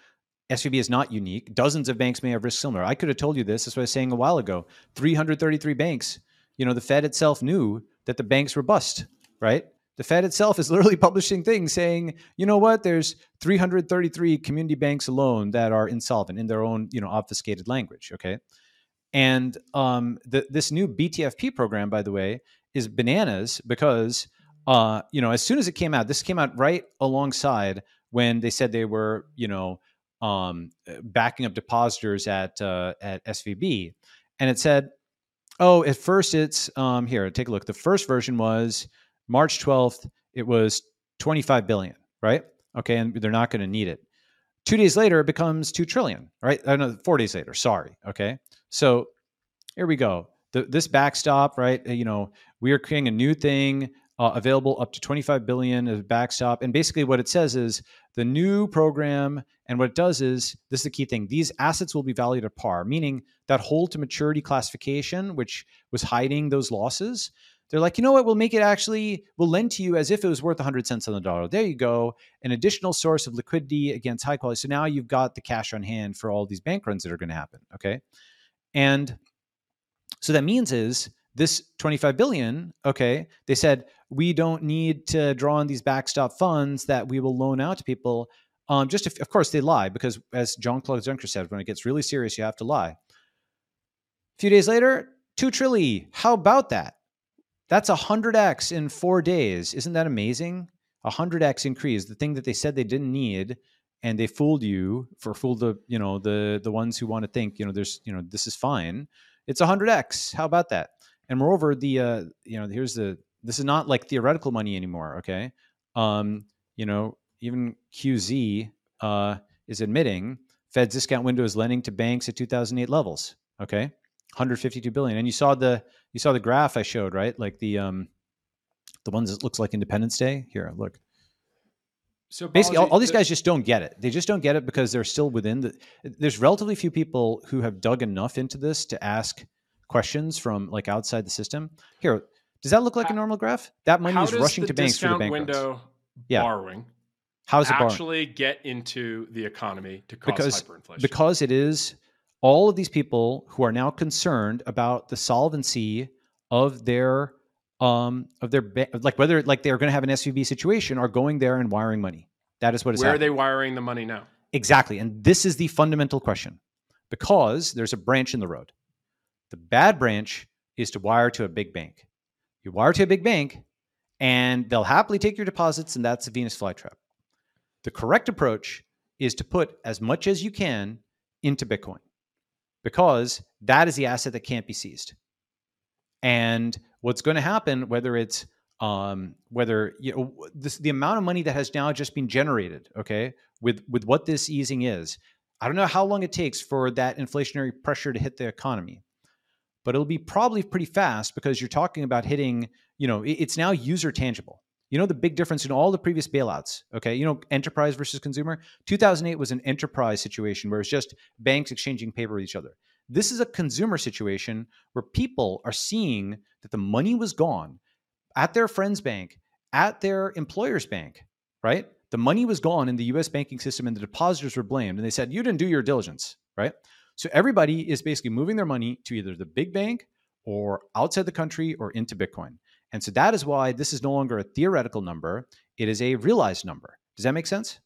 SVB is not unique. Dozens of banks may have risk similar. I could have told you this. That's what I was saying a while ago. 333 banks. You know, the Fed itself knew that the banks were bust, right? the Fed itself is literally publishing things saying, you know what, there's 333 community banks alone that are insolvent in their own, you know, obfuscated language. Okay. And um, the, this new BTFP program, by the way, is bananas because uh, you know, as soon as it came out, this came out right alongside when they said they were, you know, um, backing up depositors at uh, at SVB, and it said, "Oh, at first it's um, here. Take a look. The first version was March twelfth. It was twenty five billion, right? Okay, and they're not going to need it. Two days later, it becomes two trillion, right? Uh, no, four days later. Sorry. Okay, so here we go. The, this backstop, right? Uh, you know, we are creating a new thing uh, available up to 25 billion as backstop. And basically, what it says is the new program, and what it does is this is the key thing: these assets will be valued at par, meaning that hold to maturity classification, which was hiding those losses. They're like, you know what? We'll make it actually, we'll lend to you as if it was worth 100 cents on the dollar. There you go. An additional source of liquidity against high quality. So now you've got the cash on hand for all these bank runs that are going to happen. Okay. And so that means is this 25 billion okay they said we don't need to draw on these backstop funds that we will loan out to people. Um, just if, of course they lie because as Jean-Claude Juncker said when it gets really serious you have to lie. A few days later 2 trillion how about that? That's a 100x in four days. Isn't that amazing? A 100x increase. The thing that they said they didn't need and they fooled you for fooled the you know the the ones who want to think you know there's you know this is fine it's a 100x how about that? And moreover the uh, you know here's the this is not like theoretical money anymore okay? Um, you know even qz uh, is admitting fed's discount window is lending to banks at 2008 levels okay? 152 billion. And you saw the you saw the graph i showed right? Like the um the ones that looks like independence day. Here look so basically all, all, these guys just don't get it they just don't get it because they're still within the there's relatively few people who have dug enough into this to ask questions from like outside the system. Here, does that look like a normal graph? That money is rushing to banks for the bank window yeah. borrowing. How is it actually borrowing? get into the economy to cause because, hyperinflation? Because it is all of these people who are now concerned about the solvency of their um of their like whether like they're going to have an SVB situation are going there and wiring money. That is what is Where happening. are they wiring the money now? Exactly. And this is the fundamental question. Because there's a branch in the road. The bad branch is to wire to a big bank. You wire to a big bank, and they'll happily take your deposits, and that's a Venus flytrap. The correct approach is to put as much as you can into Bitcoin because that is the asset that can't be seized. And what's going to happen, whether it's um, whether you know this, the amount of money that has now just been generated, okay, with with what this easing is, I don't know how long it takes for that inflationary pressure to hit the economy but it'll be probably pretty fast because you're talking about hitting, you know, it's now user tangible. You know the big difference in all the previous bailouts, okay? You know, enterprise versus consumer. 2008 was an enterprise situation where it's just banks exchanging paper with each other. This is a consumer situation where people are seeing that the money was gone at their friend's bank, at their employer's bank, right? The money was gone in the US banking system and the depositors were blamed. And they said, you didn't do your diligence, right? So everybody is basically moving their money to either the big bank or outside the country or into Bitcoin. And so that is why this is no longer a theoretical number, it is a realized number. Does that make sense?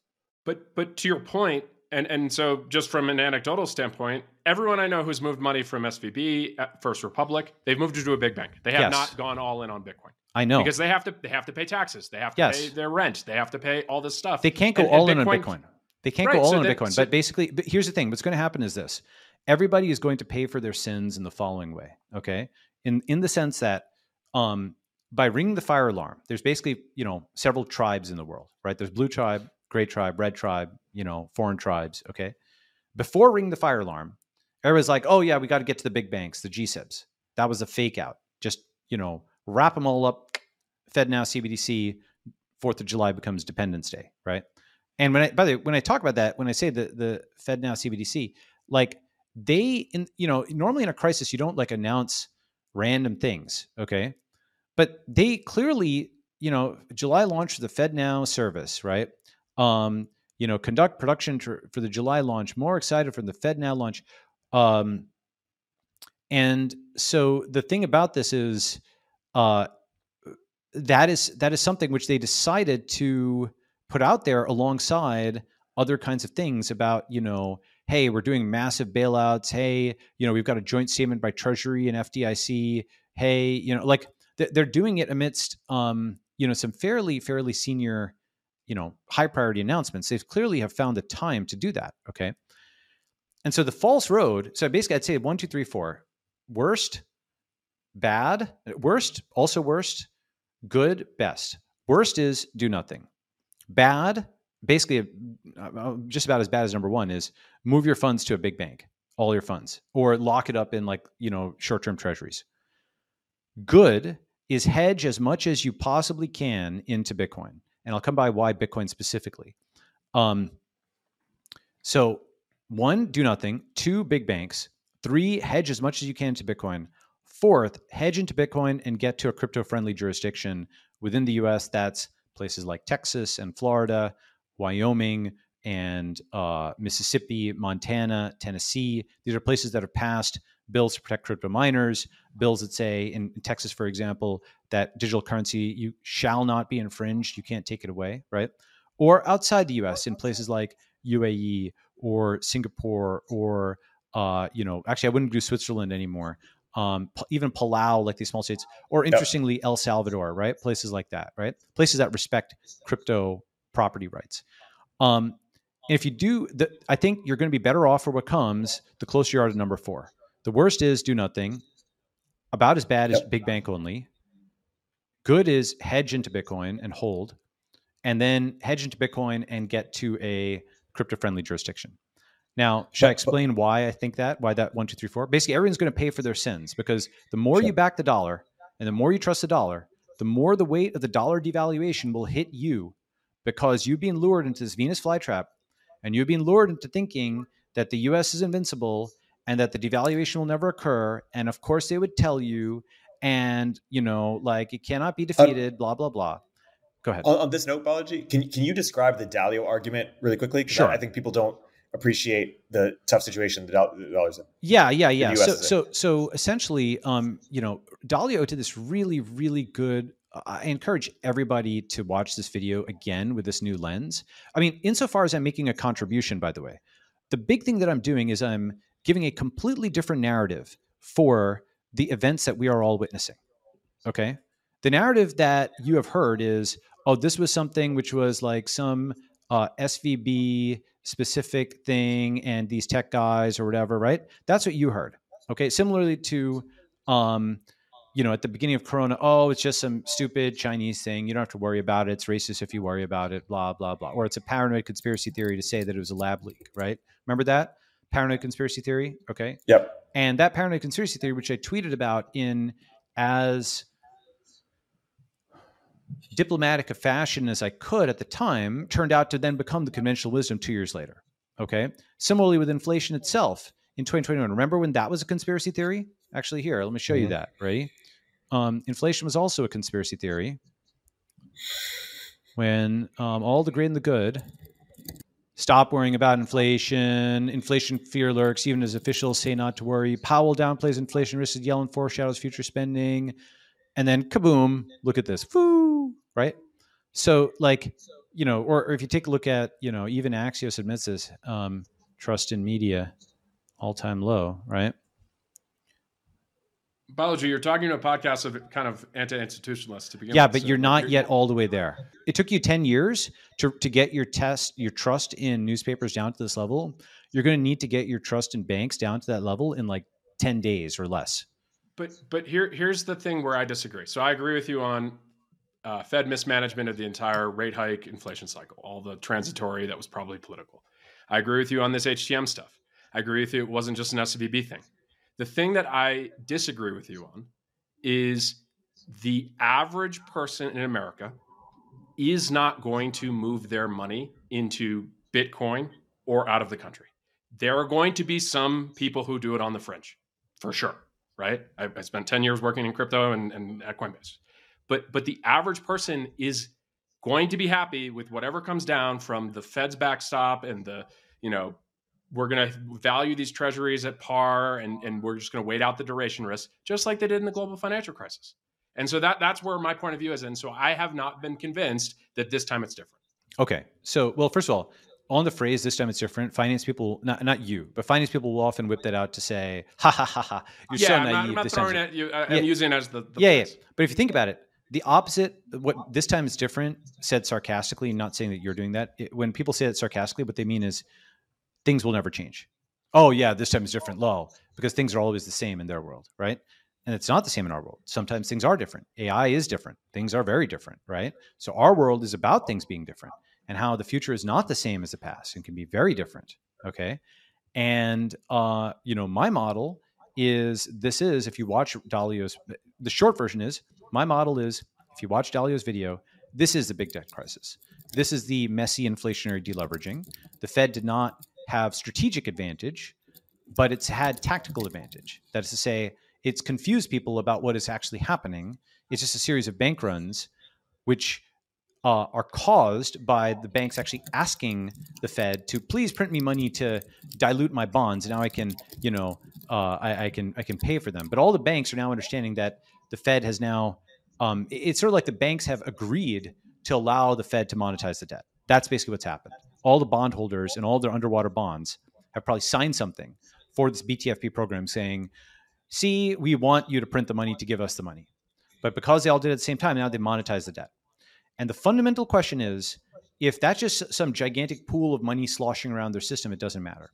But but to your point, and and so just from an anecdotal standpoint, everyone I know who's moved money from SVB at First Republic, they've moved it to a big bank. They have yes. not gone all in on Bitcoin. I know because they have to they have to pay taxes, they have to yes. pay their rent, they have to pay all this stuff. They can't go and, all and in on Bitcoin. They can't right, go all so in on Bitcoin. So, but basically, but here's the thing: what's going to happen is this: everybody is going to pay for their sins in the following way. Okay, in in the sense that um, by ringing the fire alarm, there's basically you know several tribes in the world, right? There's blue tribe, gray tribe, red tribe, you know, foreign tribes. Okay, before ringing the fire alarm, everybody's like, oh yeah, we got to get to the big banks, the GSIBs. That was a fake out. Just you know, wrap them all up. FedNow CBDC. Fourth of July becomes Dependence Day, right? And when I, by the way, when I talk about that, when I say the the FedNow CBDC, like they, in you know, normally in a crisis, you don't like announce random things, okay? But they clearly, you know, July launched the FedNow service, right? Um, you know, conduct production for, for the July launch. More excited for the FedNow launch. Um, and so the thing about this is, uh, that is that is something which they decided to put out there alongside other kinds of things about, you know, hey, we're doing massive bailouts. Hey, you know, we've got a joint statement by Treasury and FDIC. Hey, you know, like they're doing it amidst, um, you know some fairly fairly senior you know high priority announcements they've clearly have found the time to do that okay? And so the false road so basically i'd say one two three four worst bad worst also worst good best. Worst is do nothing. Bad basically uh, uh, just about as bad as number one is move your funds to a big bank all your funds or lock it up in like you know short-term treasuries. Good is hedge as much as you possibly can into bitcoin and i'll come by why bitcoin specifically. Um, so one do nothing. Two big banks. Three hedge as much as you can to bitcoin. Fourth hedge into bitcoin and get to a crypto friendly jurisdiction within the us that's places like texas and florida Wyoming, and uh, Mississippi, Montana, Tennessee. These are places that have passed bills to protect crypto miners, bills that say in, in, Texas, for example, that digital currency you shall not be infringed, you can't take it away, right? Or outside the U.S. in places like UAE or Singapore or uh, you know, actually, I wouldn't do Switzerland anymore. Um, even Palau, like these small states, or interestingly, yep. El Salvador, right? Places like that, right? Places that respect crypto property rights. Um, if you do, the, I think you're going to be better off for what comes the closer you are to number four. The worst is do nothing. About as bad yep. as big bank only. Good is hedge into Bitcoin and hold, and then hedge into Bitcoin and get to a crypto friendly jurisdiction. Now, should I explain why I think that? Why that one, two, three, four? Basically, everyone's going to pay for their sins because the more sure. you back the dollar and the more you trust the dollar, the more the weight of the dollar devaluation will hit you because you've been lured into this Venus flytrap and you've been lured into thinking that the US is invincible and that the devaluation will never occur. And of course, they would tell you, and you know, like it cannot be uh, defeated, uh, blah, blah, blah. Go ahead. On, on, this note, Balaji, can, can you describe the Dalio argument really quickly? Sure. I, I think people don't appreciate the tough situation the dollars in. Yeah, yeah, yeah. So, so, so essentially, um, you know, Dalio did this really, really good I encourage everybody to watch this video again with this new lens. I mean, insofar as I'm making a contribution, by the way, the big thing that I'm doing is I'm giving a completely different narrative for the events that we are all witnessing. Okay. The narrative that you have heard is, oh, this was something which was like some uh, SVB specific thing and these tech guys or whatever, right? That's what you heard. Okay. Similarly to, um, you know, at the beginning of Corona, oh, it's just some stupid Chinese thing. You don't have to worry about it. It's racist if you worry about it, blah, blah, blah. Or it's a paranoid conspiracy theory to say that it was a lab leak, right? Remember that? Paranoid conspiracy theory? Okay. Yep. And that paranoid conspiracy theory, which I tweeted about in as diplomatic a fashion as I could at the time, turned out to then become the conventional wisdom two years later. Okay. Similarly with inflation itself in 2021. Remember when that was a conspiracy theory? Actually, here, let me show mm-hmm. you that. Ready? Um, inflation was also a conspiracy theory. When um, all the great and the good stop worrying about inflation, inflation fear lurks, even as officials say not to worry. Powell downplays inflation risks, Yellen foreshadows future spending. And then kaboom, look at this. Foo, right? So, like, you know, or, or if you take a look at, you know, even Axios admits this um, trust in media all time low, right? Balaji, you're talking to a podcast of kind of anti-institutionalists to begin yeah, with. Yeah, but so you're not you're, yet all the way there. It took you 10 years to, to get your test, your trust in newspapers down to this level. You're going to need to get your trust in banks down to that level in like 10 days or less. But but here here's the thing where I disagree. So I agree with you on uh, Fed mismanagement of the entire rate hike inflation cycle, all the transitory that was probably political. I agree with you on this HTM stuff. I agree with you. It wasn't just an SVB thing. The thing that I disagree with you on is the average person in America is not going to move their money into Bitcoin or out of the country. There are going to be some people who do it on the fringe, for sure. Right? I, I spent 10 years working in crypto and, and at Coinbase. But but the average person is going to be happy with whatever comes down from the Fed's backstop and the, you know, we're going to value these treasuries at par and, and we're just going to wait out the duration risk, just like they did in the global financial crisis. And so that that's where my point of view is. And so I have not been convinced that this time it's different. Okay. So, well, first of all, on the phrase "this time it's different," finance people, not not you, but finance people will often whip that out to say, "Ha ha ha ha, you're yeah, so I'm naive." Not, I'm not throwing it. You, uh, I'm using it as the, the yeah, yeah. But if you think about it, the opposite. What this time is different. Said sarcastically, not saying that you're doing that. It, when people say it sarcastically, what they mean is things will never change. Oh yeah, this time is different. Lol, because things are always the same in their world, right? And it's not the same in our world. Sometimes things are different. AI is different. Things are very different, right? So our world is about things being different and how the future is not the same as the past and can be very different. Okay. And uh, you know, my model is this is if you watch Dalio's the short version is my model is if you watch Dalio's video, this is the big debt crisis. This is the messy inflationary deleveraging. The Fed did not have strategic advantage, but it's had tactical advantage. That is to say, it's confused people about what is actually happening. It's just a series of bank runs, which uh, are caused by the banks actually asking the Fed to please print me money to dilute my bonds. Now I can, you know, uh, I, I, can I can pay for them. But all the banks are now understanding that the Fed has now. Um, it's sort of like the banks have agreed to allow the Fed to monetize the debt. That's basically what's happened. All the bondholders and all their underwater bonds have probably signed something for this BTFP program saying, "See, we want you to print the money to give us the money." But because they all did it at the same time, now they monetize the debt. And the fundamental question is if that's just some gigantic pool of money sloshing around their system, it doesn't matter.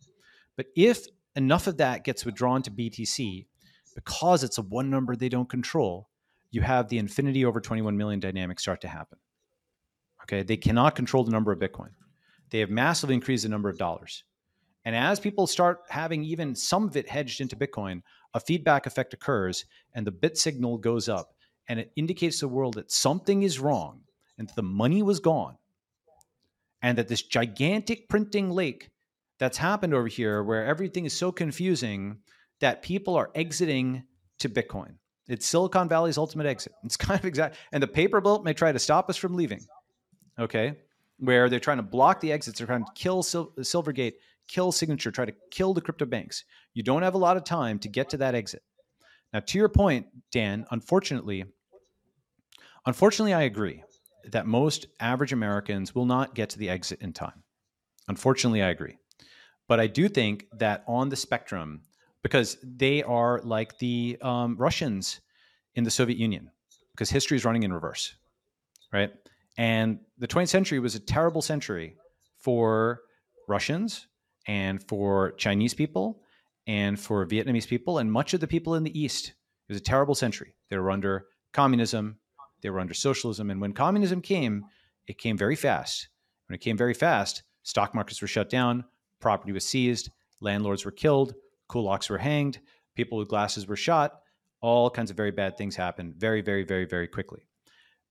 But if enough of that gets withdrawn to BTC because it's a one number they don't control, you have the infinity over 21 million dynamic start to happen. Okay, they cannot control the number of Bitcoin. They have massively increased the number of dollars. And as people start having even some of it hedged into Bitcoin, a feedback effect occurs and the bit signal goes up and it indicates to the world that something is wrong and that the money was gone. And that this gigantic printing lake that's happened over here, where everything is so confusing that people are exiting to Bitcoin. It's Silicon Valley's ultimate exit. It's kind of exact. And the paper boat may try to stop us from leaving. Okay. Where they're trying to block the exits, they're trying to kill Sil- Silvergate, kill Signature, try to kill the crypto banks. You don't have a lot of time to get to that exit. Now, to your point, Dan, unfortunately, unfortunately, I agree that most average Americans will not get to the exit in time. Unfortunately, I agree. But I do think that on the spectrum, because they are like the um, Russians in the Soviet Union, because history is running in reverse, right? And the 20th century was a terrible century for Russians and for Chinese people and for Vietnamese people and much of the people in the East. It was a terrible century. They were under communism, they were under socialism. And when communism came, it came very fast. When it came very fast, stock markets were shut down, property was seized, landlords were killed, kulaks were hanged, people with glasses were shot. All kinds of very bad things happened very, very, very, very quickly.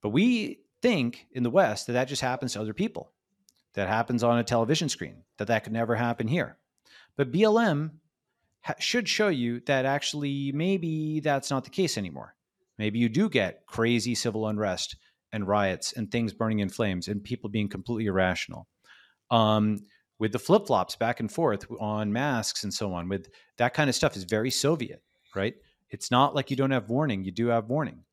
But we think in the West that that just happens to other people, that happens on a television screen, that that could never happen here. But BLM ha- should show you that actually maybe that's not the case anymore. Maybe you do get crazy civil unrest and riots and things burning in flames and people being completely irrational. Um, with the flip flops back and forth on masks and so on, with that kind of stuff is very Soviet, right? It's not like you don't have warning; you do have warning.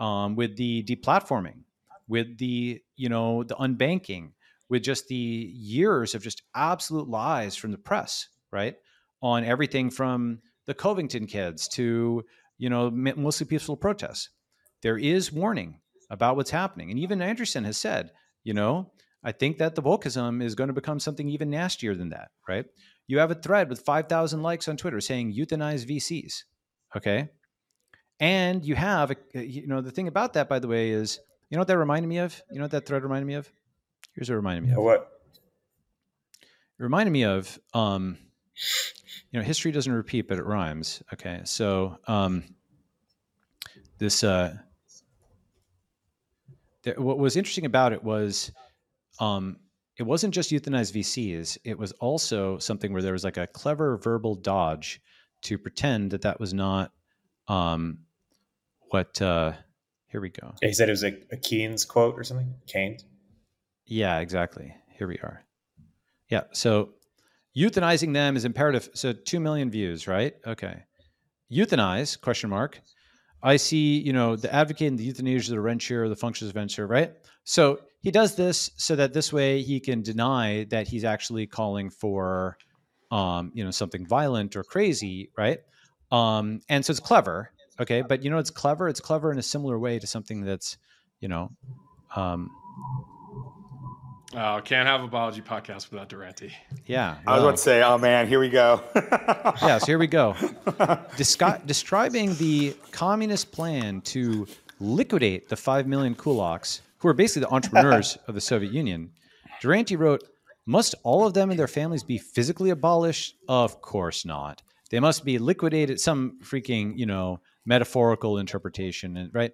Um, with the deplatforming, with the you know the unbanking, with just the years of just absolute lies from the press, right? On everything from the Covington kids to you know, mostly peaceful protests. There is warning about what's happening. And even Andreessen has said, you know, I think that the wokeism is going to become something even nastier than that, right? You have a thread with 5,000 likes on Twitter saying euthanize VCs, okay? And you have, you know, the thing about that, by the way, is, you know what that reminded me of? You know what that thread reminded me of? Here's what it reminded me of. What? It reminded me of, um, you know, history doesn't repeat, but it rhymes. Okay, so um, this uh, there, what was interesting about it was um, it wasn't just euthanized VCs; it was also something where there was like a clever verbal dodge to pretend that that was not um, what. Uh, here we go. Yeah, he said it was a, a Keynes quote or something. Keynes. Yeah, exactly. Here we are. Yeah. So euthanizing them is imperative. So two million views, right? Okay. Euthanize? Question mark. I see, you know, the advocating the euthanasia of the rentier, the functions of venture, right? So he does this so that this way he can deny that he's actually calling for, um, you know, something violent or crazy, right? Um, and so it's clever, okay. But you know, it's clever. It's clever in a similar way to something that's you know, um, Oh, can't have a Balaji podcast without Duranty. yeah. I was well, about to say, oh man, here we go. yeah, so here we go. Descri- describing the communist plan to liquidate the 5 million kulaks, who are basically the entrepreneurs of the Soviet Union, Duranty wrote, Must all of them and their families be physically abolished? Of course not. They must be liquidated, some freaking, you know, metaphorical interpretation. And right,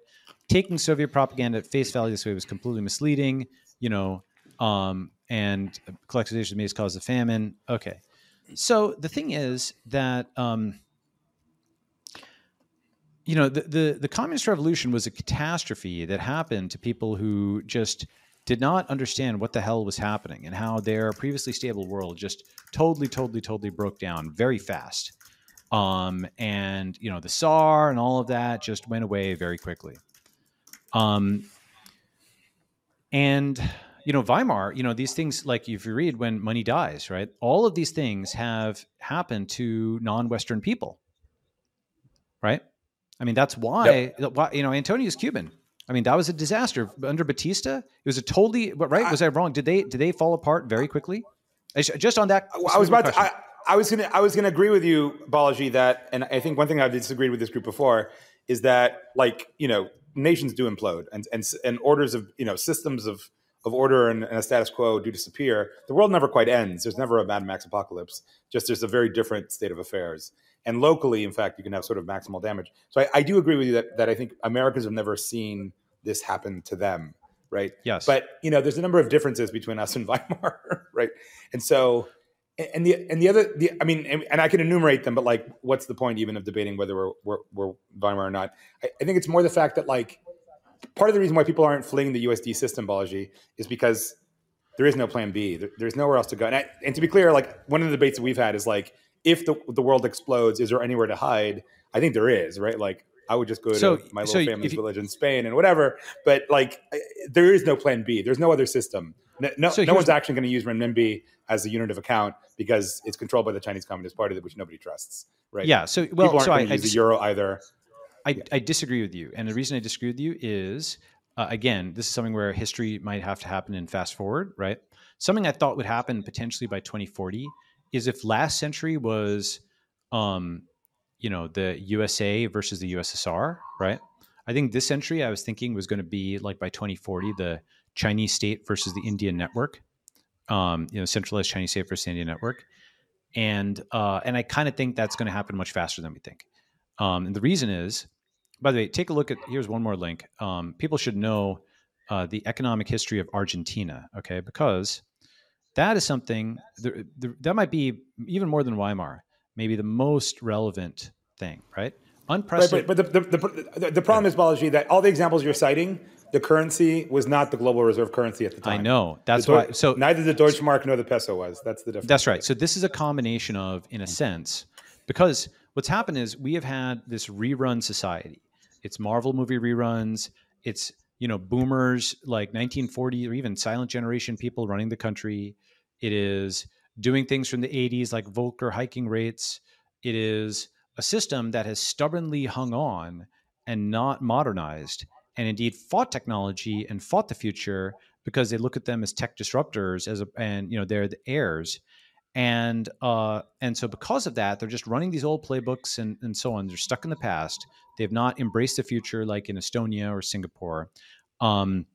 taking Soviet propaganda at face value this way was completely misleading, you know, um, and collectivization may cause the famine. Okay. So the thing is that um, you know the, the the communist revolution was a catastrophe that happened to people who just did not understand what the hell was happening and how their previously stable world just totally totally totally broke down very fast um, and you know the Tsar and all of that just went away very quickly. Um, and you know weimar you know these things like if you read when money dies right all of these things have happened to non-western people. Right? I mean that's why, why you know antonio's cuban. I mean that was a disaster. Under batista it was a totally right? Was i wrong? Did they did they fall apart very quickly? Just on that I was about to. I, I was gonna I was gonna agree with you, Balaji, that and I think one thing I've disagreed with this group before is that like, you know, nations do implode and and, and orders of you know systems of of order and, and a status quo do disappear. The world never quite ends. There's never a Mad Max apocalypse. Just there's a very different state of affairs. And locally, in fact, you can have sort of maximal damage. So I, I do agree with you that, that I think Americans have never seen this happen to them, right? Yes. But you know, there's a number of differences between us and Weimar, right? And so, and the and the other, the I mean, and, and I can enumerate them, but like, what's the point even of debating whether we're we're, we're Weimar or not? I, I think it's more the fact that like part of the reason why people aren't fleeing the USD system, Balaji, is because there is no plan B. There, there's nowhere else to go. And, I, and to be clear, like one of the debates that we've had is like, if the, the world explodes, is there anywhere to hide? I think there is, right? Like I would just go So- to my so little family's you- village in Spain and whatever. But like, there is no plan B. There's no other system. No, no, So no one's actually going to use renminbi as a unit of account because it's controlled by the Chinese Communist Party, which nobody trusts, right? yeah so well People aren't so I, going to I use dis- the euro either. I, I disagree with you. And the reason I disagree with you is, uh, again, this is something where history might have to happen in fast forward, right? Something I thought would happen potentially by 2040 is if last century was, um, you know, the USA versus the USSR, right? I think this century I was thinking was going to be like by 2040, the Chinese state versus the Indian network, um, you know, centralized Chinese state versus Indian network. And, uh, and I kind of think that's going to happen much faster than we think. Um, and the reason is, by the way, take a look at here's one more link. Um, people should know uh, the economic history of Argentina, okay? Because that is something the, that might be even more than Weimar, maybe the most relevant thing, right? Right, Unprecedented. but, but the, the, the, the, problem is, Balaji, that all the examples you're citing, the currency was not the global reserve currency at the time. I know that's The why. So neither the Deutschmark nor the peso was. That's the difference. That's right. So this is a combination of, in a sense, because what's happened is we have had this rerun society. It's Marvel movie reruns. It's you know boomers like 1940 or even silent generation people running the country. It is doing things from the 80s like Volcker hiking rates. It is a system that has stubbornly hung on and not modernized and indeed fought technology and fought the future because they look at them as tech disruptors as a, and you know they're the heirs. And uh, and so because of that they're just running these old playbooks and, and so on. They're stuck in the past. They've not embraced the future like in estonia or singapore. Um,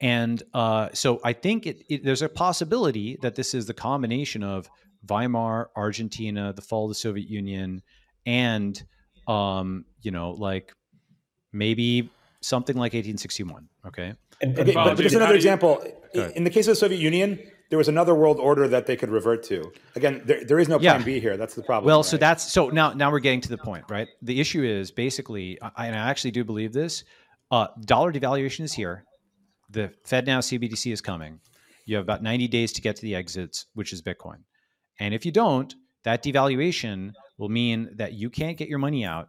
and uh, so i think it, it, there's a possibility that this is the combination of weimar argentina the fall of the soviet union and um, you know like maybe something like 1861 okay And, Okay, and but, but Balaji, just another do you- example. In the case of the Soviet Union, there was another world order that they could revert to. Again, there, there is no plan Yeah. B here. That's the problem. Well, so that's so now now we're getting to the point, right? The issue is basically, I, and I actually do believe this. Uh, dollar devaluation is here. The FedNow CBDC is coming. You have about 90 days to get to the exits, which is Bitcoin. And if you don't, that devaluation will mean that you can't get your money out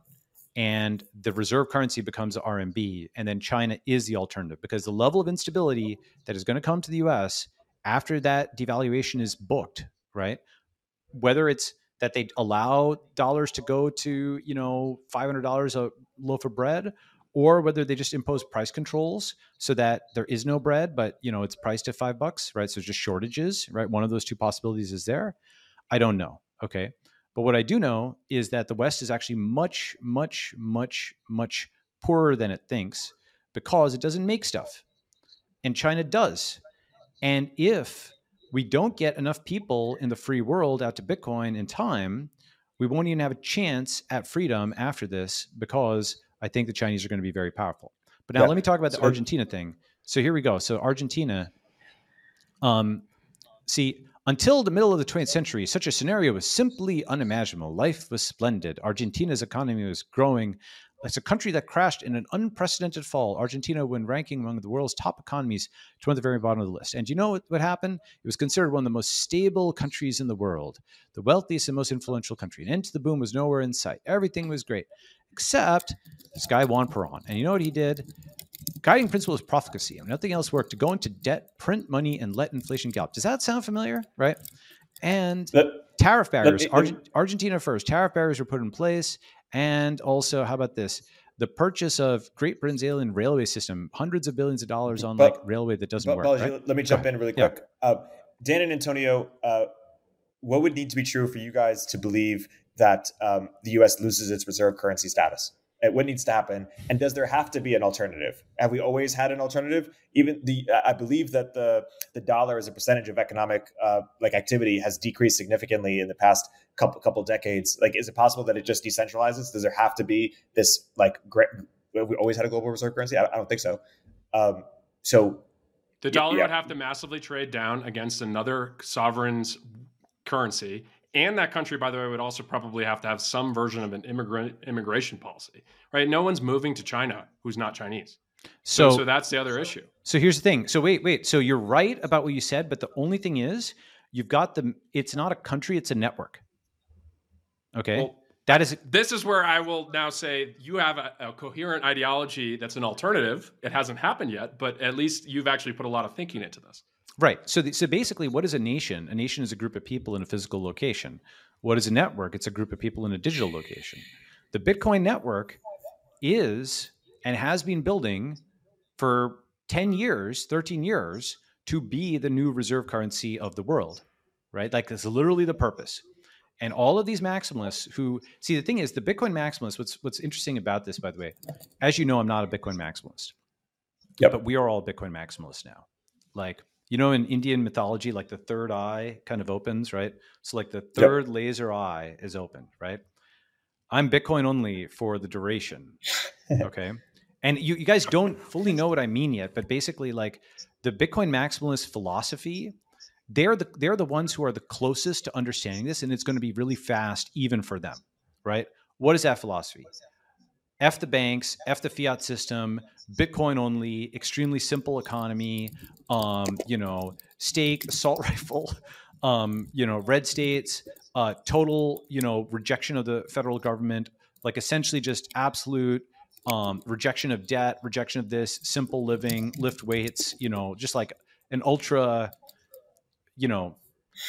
and the reserve currency becomes RMB. And then China is the alternative because the level of instability that is going to come to the US after that devaluation is booked, right? Whether it's that they allow dollars to go to, you know, $500 a loaf of bread or whether they just impose price controls so that there is no bread, but you know it's priced at five bucks, right? So just shortages, right? One of those two possibilities is there. I don't know. Okay. But what I do know is that the West is actually much, much, much, much poorer than it thinks because it doesn't make stuff. And China does. And if we don't get enough people in the free world out to Bitcoin in time, we won't even have a chance at freedom after this because I think the Chinese are going to be very powerful. But now yeah. let me talk about the Argentina thing. So here we go. So Argentina, um, see, until the middle of the 20th century, such a scenario was simply unimaginable. Life was splendid. Argentina's economy was growing. It's a country that crashed in an unprecedented fall. Argentina, when ranking among the world's top economies, to at the very bottom of the list. And you know what, what happened? It was considered one of the most stable countries in the world, the wealthiest and most influential country. And into the boom was nowhere in sight. Everything was great, except this guy Juan Perón. And you know what he did? Guiding principle is profligacy. If nothing else worked to go into debt, print money, and let inflation gallop. Does that sound familiar? Right? And tariff barriers. Me, Argentina first. Tariff barriers were put in place. And also, how about this? The purchase of Great Britain's alien railway system, hundreds of billions of dollars on but, like railway that doesn't but, work. right? Let me jump in really quick. Yeah. Uh, Dan and Antonio, uh, what would need to be true for you guys to believe that um, the U.S. loses its reserve currency status? What needs to happen and does there have to be an alternative? Have we always had an alternative? Even the i believe that the the dollar as a percentage of economic uh, like activity has decreased significantly in the past couple couple decades. Like is it possible that it just decentralizes? Does there have to be this like great we always had a global reserve currency? I, I don't think so. Um, so the dollar yeah. would have to massively trade down against another sovereign's currency and that country, by the way, would also probably have to have some version of an immigrant immigration policy, right? No one's moving to China who's not Chinese. So, so, so that's the other issue. So here's the thing. So wait, wait. So you're right about what you said, but the only thing is, you've got the. It's not a country; it's a network. Okay. Well, that is. This is where I will now say you have a, a coherent ideology that's an alternative. It hasn't happened yet, but at least you've actually put a lot of thinking into this. Right. So, the, so basically, what is a nation? A nation is a group of people in a physical location. What is a network? It's a group of people in a digital location. The Bitcoin network is and has been building for 10 years, 13 years to be the new reserve currency of the world, right? Like, that's literally the purpose. And all of these maximalists who see the thing is the Bitcoin maximalists, what's what's interesting about this, by the way, as you know, I'm not a Bitcoin maximalist. Yep. But we are all Bitcoin maximalists now. Like you know in indian mythology like the third eye kind of opens right? So like the third yep. laser eye is open right? I'm bitcoin only for the duration okay? And you, you guys don't fully know what i mean yet but basically like the bitcoin maximalist philosophy they're the they're the ones who are the closest to understanding this and it's going to be really fast even for them right? What is that philosophy F the banks, F the fiat system, Bitcoin only, extremely simple economy, um, you know, stake, assault rifle, um, you know, red states, uh, total, you know, rejection of the federal government, like essentially just absolute um, rejection of debt, rejection of this, simple living, lift weights, you know, just like an ultra, you know,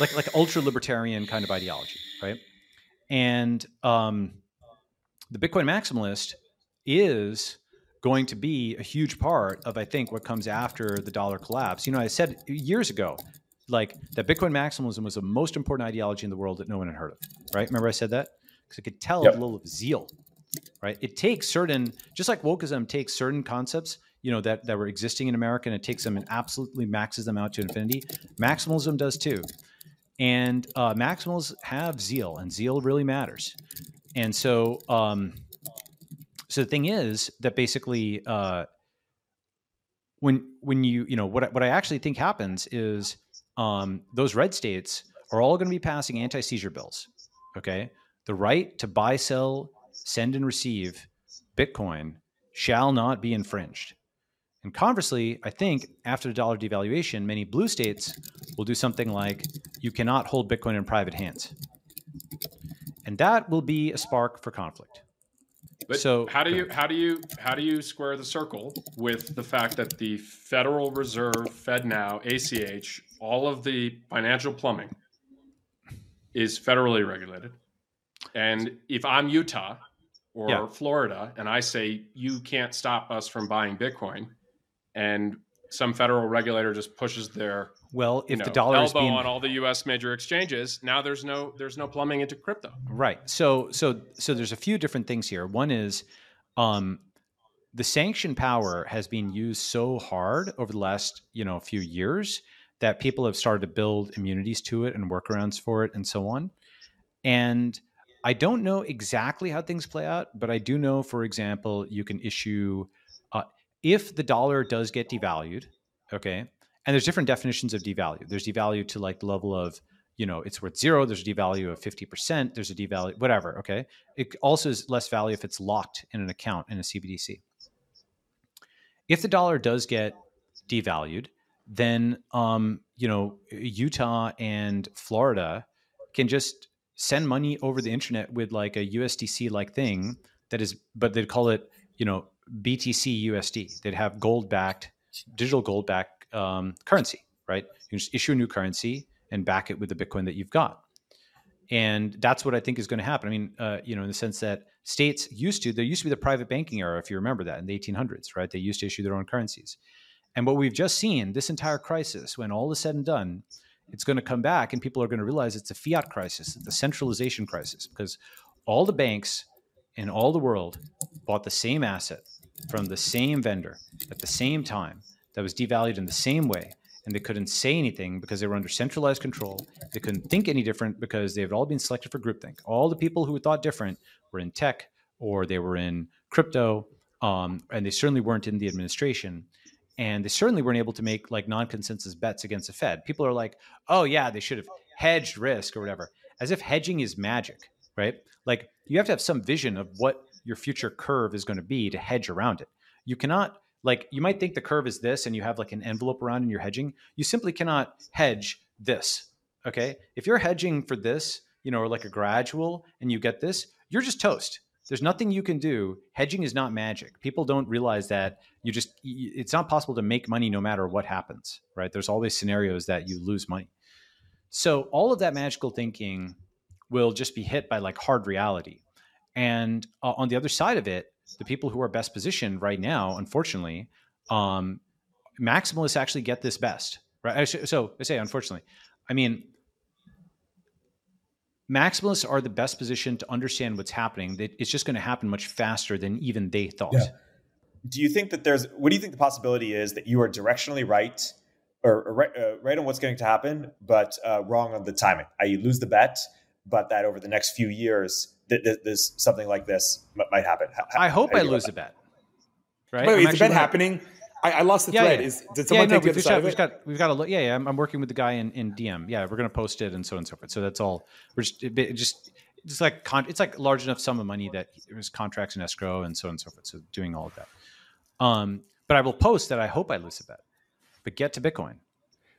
like like ultra libertarian kind of ideology, right? And um, the Bitcoin maximalist is going to be a huge part of, I think, what comes after the dollar collapse. You know, I said years ago, like that Bitcoin maximalism was the most important ideology in the world that no one had heard of, right? Remember I said that? Because I could tell yep. a little of zeal, right? It takes certain, just like wokeism takes certain concepts, you know, that, that were existing in America and it takes them and absolutely maxes them out to infinity. Maximalism does too. And uh, maximals have zeal and zeal really matters. And so, um, so the thing is that basically, uh, when when you you know what what I actually think happens is um, those red states are all going to be passing anti seizure bills. Okay, the right to buy, sell, send, and receive Bitcoin shall not be infringed. And conversely, I think after the dollar devaluation, many blue states will do something like you cannot hold Bitcoin in private hands. And that will be a spark for conflict. But so how do you how do you how do you square the circle with the fact that the Federal Reserve, FedNow, ACH, all of the financial plumbing is federally regulated, and if I'm Utah or Yeah. Florida, and I say you can't stop us from buying Bitcoin, and some federal regulator just pushes their Well, you if the know, dollar is elbow being on all the U.S. major exchanges, now there's no there's no plumbing into crypto. Right. So so so there's a few different things here. One is um the sanction power has been used so hard over the last, you know, few years that people have started to build immunities to it and workarounds for it and so on. And I don't know exactly how things play out, but I do know, for example, you can issue uh, if the dollar does get devalued, okay, and there's different definitions of devalue. There's devalue to like the level of you know it's worth zero. There's a devalue of 50% there's a devalue whatever okay? It also is less value if it's locked in an account in a cbdc if the dollar does get devalued then um, you know utah and florida can just send money over the internet with like a usdc like thing that is but they'd call it you know btc usd they'd have gold backed digital gold backed um, currency right you just issue a new currency and back it with the Bitcoin that you've got. And that's what I think is going to happen. I mean, uh, you know, in the sense that states used to, there used to be the private banking era, if you remember that, in the 1800s, right? They used to issue their own currencies. And what we've just seen, this entire crisis, when all is said and done, it's going to come back and people are going to realize it's a fiat crisis, a centralization crisis, because all the banks in all the world bought the same asset from the same vendor at the same time that was devalued in the same way and they couldn't say anything because they were under centralized control. They couldn't think any different because they had all been selected for groupthink. All the people who thought different were in tech or they were in crypto, um, and they certainly weren't in the administration. And they certainly weren't able to make like non-consensus bets against the Fed. People are like, "Oh yeah, they should have hedged risk or whatever," as if hedging is magic, right? Like you have to have some vision of what your future curve is going to be to hedge around it. You cannot like you might think the curve is this and you have like an envelope around and you're hedging. You simply cannot hedge this okay? If you're hedging for this you know or like a gradual and you get this you're just toast. There's nothing you can do. Hedging is not magic. People don't realize that you just it's not possible to make money no matter what happens right? There's always scenarios that you lose money. So all of that magical thinking will just be hit by like hard reality. And uh, on the other side of it the people who are best positioned right now, unfortunately, um, maximalists actually get this best, right? So I say, unfortunately, I mean, maximalists are the best positioned to understand what's happening. That it's just going to happen much faster than even they thought. Yeah. Do you think that there's, what do you think the possibility is that you are directionally right or, or right, uh, right on what's going to happen, but uh, wrong on the timing? I lose the bet, but that over the next few years, th- th- this something like this m- might happen. How, I hope I lose go a bet. Right? Wait, wait, is the actually bet gonna- happening? I, I lost the Yeah, thread. yeah. Is did Yeah, someone no, take the we've other got, side of we've got we've got a look. Yeah, yeah. I'm, I'm working with the guy in, in DM. Yeah, we're gonna post it and so on and so forth. So that's all. We're just it, it just it's like con- it's like large enough sum of money that there's contracts and escrow and so on and so forth. So doing all of that. Um, but I will post that I hope I lose a bet, but get to Bitcoin.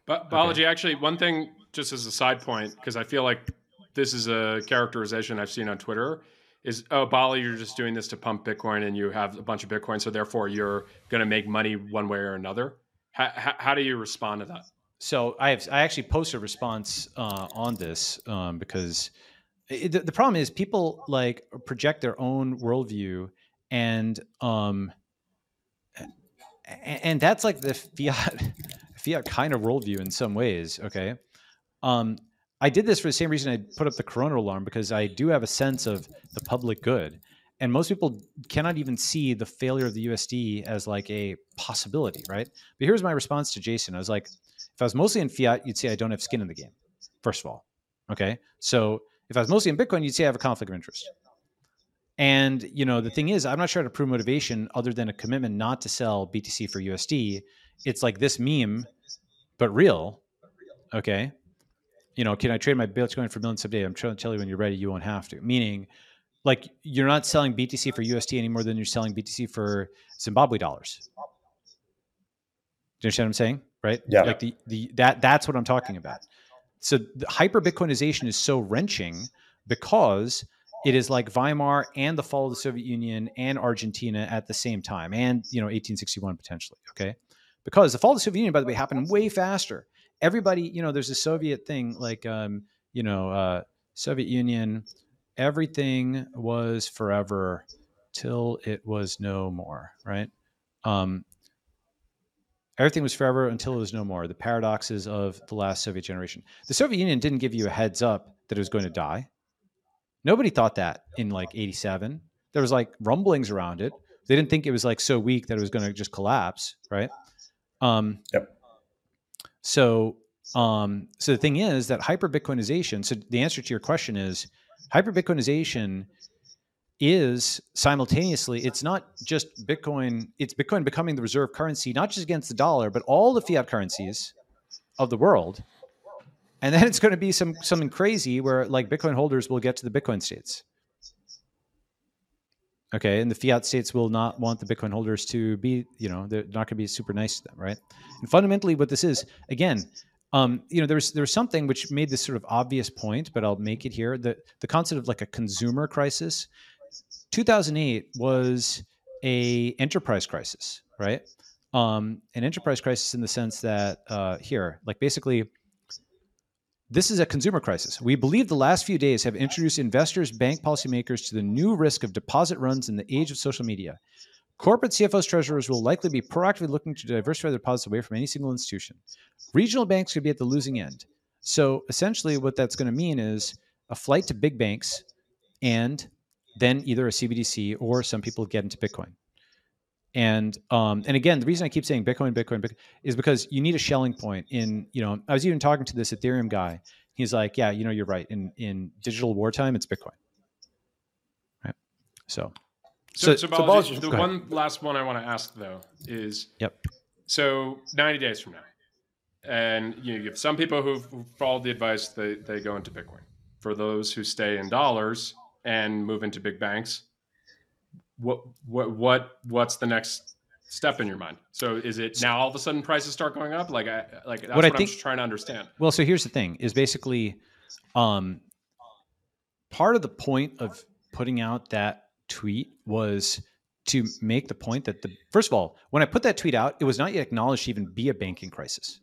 But Balaji, actually, one thing just as a side point, because I feel like this is a characterization I've seen on Twitter, is oh, Balaji, you're just doing this to pump Bitcoin, and you have a bunch of Bitcoin, so therefore you're going to make money one way or another. How, how, how do you respond to that? So I have I actually posted a response uh, on this um, because it, the, the problem is people like project their own worldview and um and, and that's like the fiat fiat kind of worldview in some ways. Okay, um, I did this for the same reason I put up the corona alarm because I do have a sense of the public good, and most people cannot even see the failure of the USD as like a possibility, right? But here's my response to Jason: I was like, if I was mostly in fiat, you'd say I don't have skin in the game. First of all, okay, so if I was mostly in Bitcoin, you'd say I have a conflict of interest. And you know, the thing is, I'm not sure how to prove motivation other than a commitment not to sell BTC for USD. It's like this meme, but real. Okay. You know, can I trade my Bitcoin for millions someday? I'm trying to tell you when you're ready, you won't have to. Meaning, like you're not selling BTC for USD any more than you're selling BTC for Zimbabwe dollars. Do you understand what I'm saying? Right? Yeah. Like the the that that's what I'm talking about. So the hyper Bitcoinization is so wrenching because it is like Weimar and the fall of the Soviet Union and Argentina at the same time, and you know 1861 potentially. Okay, because the fall of the Soviet Union, by the way, happened way faster. Everybody, you know, there's a Soviet thing like, um, you know, uh, Soviet Union, everything was forever till it was no more, right? Um, everything was forever until it was no more. The paradoxes of the last Soviet generation. The Soviet Union didn't give you a heads up that it was going to die. Nobody thought that in like 87. There was like rumblings around it. They didn't think it was like so weak that it was going to just collapse, right? Um, Yep. So, um, so the thing is that hyper Bitcoinization. So the answer to your question is hyper Bitcoinization is simultaneously. It's not just Bitcoin. It's Bitcoin becoming the reserve currency, not just against the dollar, but all the fiat currencies of the world. And then it's going to be some something crazy where like Bitcoin holders will get to the Bitcoin states. Okay, and the fiat states will not want the Bitcoin holders to be, you know, they're not going to be super nice to them, right? And fundamentally, what this is, again, um, you know, there's there's something which made this sort of obvious point, but I'll make it here. The the concept of like a consumer crisis. 2008 was a enterprise crisis, right? Um, an enterprise crisis in the sense that uh, here, like basically, this is a consumer crisis. We believe the last few days have introduced investors, bank policymakers to the new risk of deposit runs in the age of social media. Corporate CFOs, treasurers will likely be proactively looking to diversify their deposits away from any single institution. Regional banks could be at the losing end. So essentially, what that's going to mean is a flight to big banks and then either a CBDC or some people get into Bitcoin. And um, and again, the reason I keep saying Bitcoin, Bitcoin, Bitcoin is because you need a Schelling point. In you know, I was even talking to this Ethereum guy. He's like, yeah, you know, you're right. In in digital wartime, it's Bitcoin. Right. So, So, So- so, so Balaji, Balaji, the go ahead. one last one I want to ask though is yep. so 90 days from now, and you, know, you have some people who've who've followed the advice they they go into Bitcoin. For those who stay in dollars and move into big banks, what what what what's the next step in your mind? So is it now all of a sudden prices start going up? Like I like that's What what, I I'm think- just trying to understand. Well, so here's the thing: is basically, um, part of the point of putting out that tweet was to make the point that the first of all, when I put that tweet out, it was not yet acknowledged to even be a banking crisis.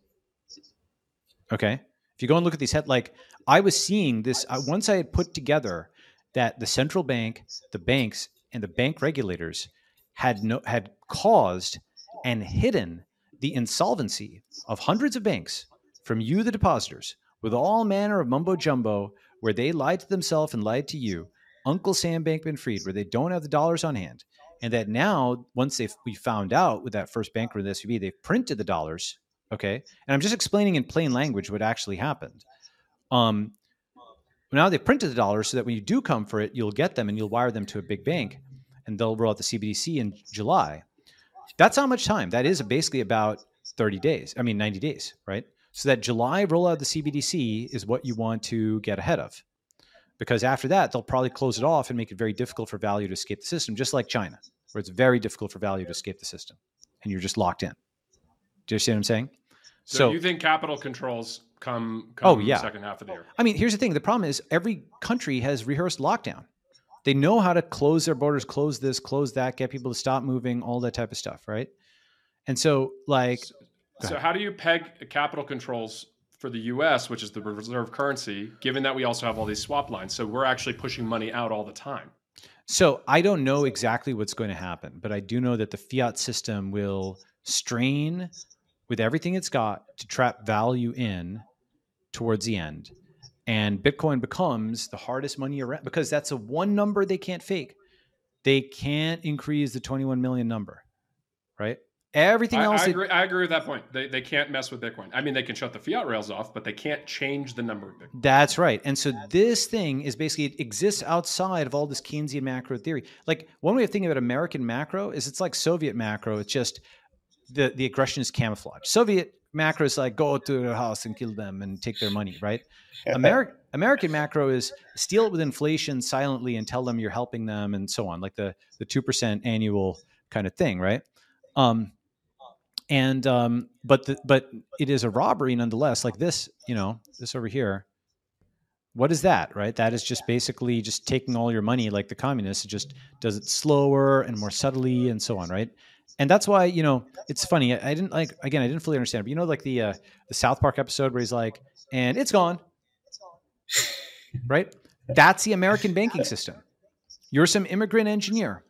Okay, if you go and look at these head, like I was seeing this once I had put together that the central bank, the banks, and the bank regulators had no had caused and hidden the insolvency of hundreds of banks from you, the depositors, with all manner of mumbo jumbo, where they lied to themselves and lied to you, Uncle Sam Bankman Fried where they don't have the dollars on hand. And that now, once they we found out with that first bank run, the SVB, they've printed the dollars. Okay. And I'm just explaining in plain language what actually happened. Um, now they've printed the dollars so that when you do come for it, you'll get them and you'll wire them to a big bank and they'll roll out the CBDC in July. That's how much time. That is basically about 30 days. I mean, 90 days, right? So that July rollout of the CBDC is what you want to get ahead of. Because after that, they'll probably close it off and make it very difficult for value to escape the system, just like China, where it's very difficult for value to escape the system and you're just locked in. Do you see what I'm saying? So, you think capital controls come, come Oh, yeah. second half of the year? I mean, here's the thing. The problem is every country has rehearsed lockdown. They know how to close their borders, close this, close that, get people to stop moving, all that type of stuff, right? And so, like, So how do you peg capital controls for the U.S., which is the reserve currency, given that we also have all these swap lines? So we're actually pushing money out all the time. so I don't know exactly what's going to happen, but I do know that the fiat system will strain with everything it's got to trap value in towards the end. And Bitcoin becomes the hardest money around because that's a one number they can't fake. They can't increase the 21 million number, right? Everything else, I agree, I agree with that point. They, they can't mess with Bitcoin. I mean, they can shut the fiat rails off, but they can't change the number of Bitcoin. That's right. And so this thing is basically it exists outside of all this Keynesian macro theory. Like one way of thinking about American macro is it's like Soviet macro. It's just the the aggression is camouflage. Soviet macro is like go to their house and kill them and take their money, right? American American macro is steal it with inflation silently and tell them you're helping them and so on, like the the two percent annual kind of thing, right? Um, and um, but the, but it is a robbery nonetheless. Like this, you know, this over here. What is that, right? That is just basically just taking all your money, like the communists. It just does it slower and more subtly, and so on, right? And that's why you know it's funny. I, I didn't like again. I didn't fully understand, it, but you know, like the uh, the South Park episode where he's like, "And it's gone," right? That's the American banking system. You're some immigrant engineer.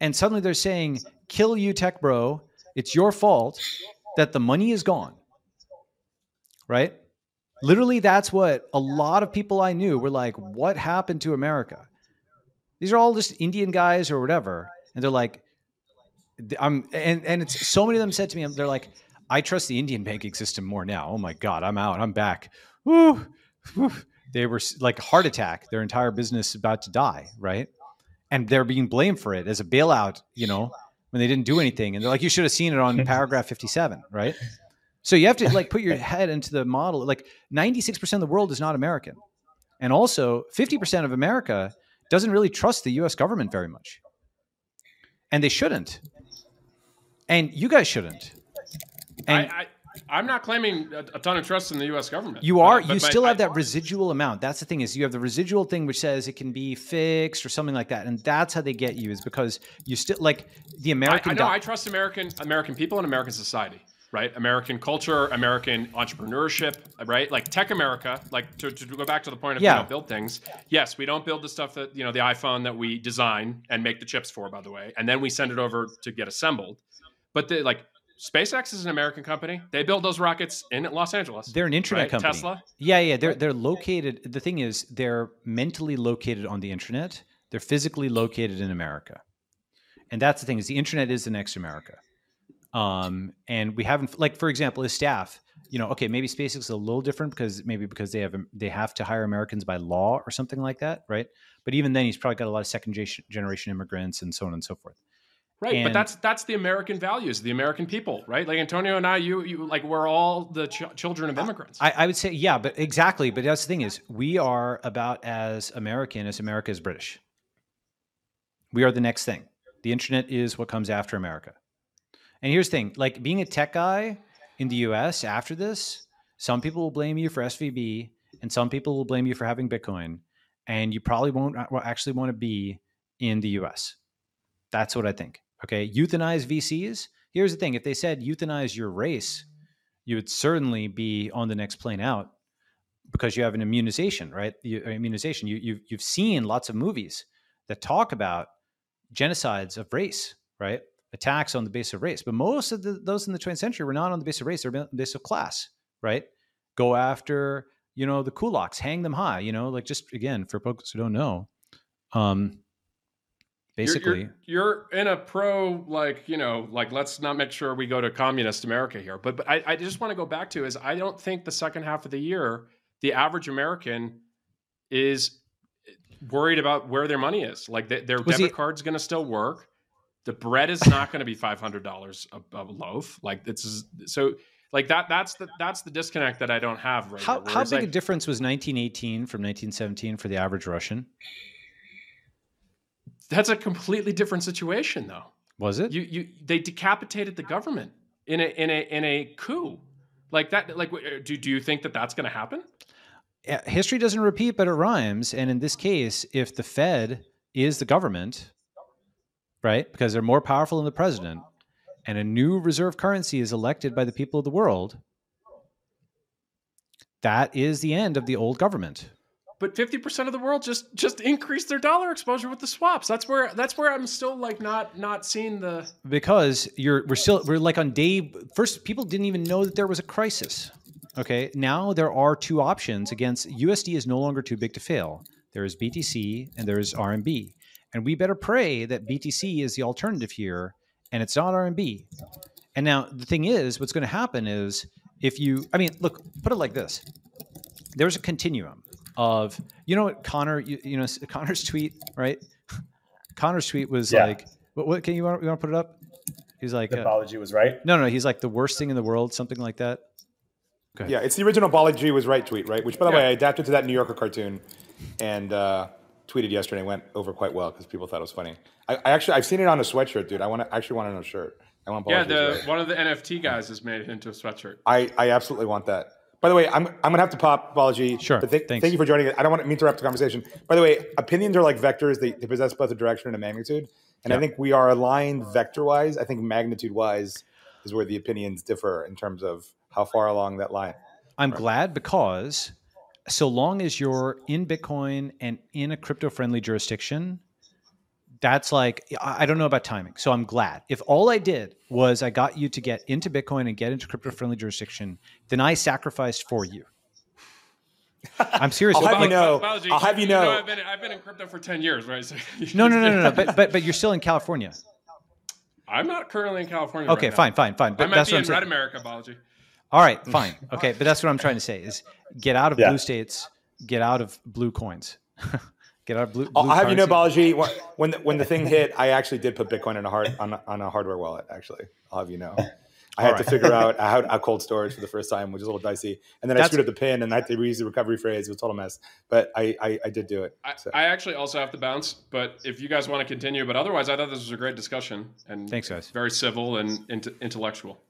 and suddenly they're saying, "Kill you, tech bro! It's your fault that the money is gone." Right? Literally, that's what a lot of people I knew were like, "What happened to America?" These are all just Indian guys or whatever, and they're like, "I'm," and and it's so many of them said to me, um, they're like, "I trust the Indian banking system more now." Oh my god, I'm out. I'm back. Woo, woo. They were like a heart attack. Their entire business about to die, right? And they're being blamed for it as a bailout. You know, when they didn't do anything, and they're like, "You should have seen it on paragraph 57," right? So you have to like put your head into the model. Like 96% of the world is not American. And also 50% of America doesn't really trust the US government very much. And they shouldn't. And you guys shouldn't. And I, I, I'm not claiming a, a ton of trust in the U.S. government. you are But- but you my- still have I- that residual amount. That's the thing is you have the residual thing which says it can be fixed or something like that. And that's how they get you is because you still like the I, American I know. doc- I trust American American people and American society, right? American culture, American entrepreneurship, right? Like tech America. Like to, to go back to the point of Yeah. we don't build things. Yes, we don't build the stuff that you know the iPhone that we design and make the chips for, by the way, and then we send it over to get assembled. But the like. SpaceX is an American company. They build those rockets in Los Angeles. They're an internet right? company. Tesla. Yeah, yeah. They're they're located. The thing is, they're mentally located on the internet. They're physically located in America, and that's the thing. Is the internet is the next America, um, and we haven't like for example, his staff. You know, okay, maybe SpaceX is a little different because maybe because they have they have to hire Americans by law or something like that, right? But even then, he's probably got a lot of second generation immigrants and so on and so forth. Right, And- but that's that's the American values, the American people, right? Like Antonio and I, you, you like we're all the ch- children of immigrants. I, I would say, yeah, but exactly. But that's the thing is, we are about as American as America is British. We are the next thing. The internet is what comes after America. And here's the thing: like being a tech guy in the U.S. after this, some people will blame you for SVB, and some people will blame you for having Bitcoin, and you probably won't uh, actually want to be in the U.S. That's what I think. Okay, euthanize VCs. Here's the thing: if they said euthanize your race, you would certainly be on the next plane out because you have an immunization, right? You, uh, immunization. You, you've you've seen lots of movies that talk about genocides of race, right? Attacks on the basis of race. But most of the, those in the 20th century were not on the basis of race; they're on the basis of class, right? Go after you know the kulaks, hang them high. You know, like just again for folks who don't know, um, basically. you're, you're in a pro like you know like let's not make sure we go to communist America here. But, but I, I just want to go back to is I don't think the second half of the year the average American is worried about where their money is. Like they, their Was debit he- card's going to still work. The bread is not going to be five hundred dollars a, a loaf. Like it's so like that. That's the that's the disconnect that I don't have right How, how big like, a difference was 1918 from 1917 for the average Russian? That's a completely different situation, though. Was it? You you they decapitated the government in a in a in a coup like that. Like, do do you think that that's going to happen? History doesn't repeat, but it rhymes. And in this case, if the Fed is the government, right, because they're more powerful than the president, and a new reserve currency is elected by the people of the world, that is the end of the old government. But fifty percent of the world just just increased their dollar exposure with the swaps. That's where that's where I'm still like not not seeing the. because you're we're still we're like on day first people didn't even know that there was a crisis okay? Now there are two options against usd is no longer too big to fail. There is btc and there is rmb and we better pray that btc is the alternative here and it's not rmb and now the thing is what's going to happen is if you i mean look put it like this. There's a continuum of you know what connor you, you know connor's tweet right connor's tweet was Yeah. like what, what can you want, you want to put it up he's like The uh, Balaji was right. no no he's like the worst thing in the world something like that Go ahead. Yeah, it's the original Balaji was right tweet, right? Which, by the Yeah. way, I adapted to that New Yorker cartoon and uh, tweeted yesterday. Went over quite well because people thought it was funny. I, I actually I've seen it on a sweatshirt, dude. I want to actually want it on a shirt. I want Yeah, Balaji's the right. one of the NFT guys has made it into a sweatshirt. I, I absolutely want that. By the way, I'm, I'm gonna have to pop Balaji. Sure, But th- thank you for joining. it. I don't want to interrupt the conversation. By the way, opinions are like vectors. They, they possess both a direction and a magnitude. And I think we are aligned vector wise. I think magnitude wise is where the opinions differ in terms of how far along that line. i'm glad because so long as you're in bitcoin and in a crypto friendly jurisdiction that's like I don't know about timing. So I'm glad. If all I did was I got you to get into Bitcoin and get into crypto friendly jurisdiction, then I sacrificed for you. I'm serious. I'll have you know. I'll have you know. I've been I've been in crypto for ten years, right? So no, no, no, no, no. But but but you're still in California. I'm not currently in California. Okay, right fine, now. fine, fine. But I might that's be what in I'm saying. Red America, Balaji. All right, fine. Okay, but that's what I'm trying to say is get out of Yeah. blue states, get out of blue coins. Get out of blue. I'll blue I'll have you know, currency. Balaji. When the, when the thing hit, I actually did put Bitcoin in a hard on a, on a hardware wallet. Actually, I'll have you know. I had to figure out how how cold storage for the first time, which is a little dicey. And then I screwed up the pin, and I had to reuse the recovery phrase. It was a total mess, but I I, I did do it. I, So. I actually also have to bounce, but if you guys want to continue, but otherwise, I thought this was a great discussion and Thanks, guys. very civil and int- intellectual.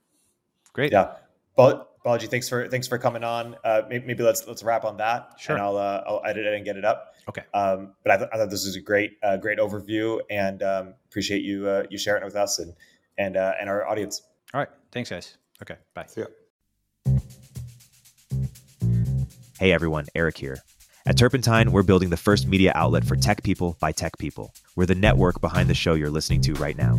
Great. Yeah. Bal- Balaji, thanks for thanks for coming on. Uh, maybe, maybe let's let's wrap on that, Sure. and I'll uh, I'll edit it and get it up. Okay. Um, but I, th- I thought this was a great uh, great overview, and um, appreciate you uh, you sharing it with us and and uh, and our audience. All right. Thanks, guys. Okay. Bye. So, yeah. Hey everyone, Erik here. At Turpentine, we're building the first media outlet for tech people by tech people. We're the network behind the show you're listening to right now.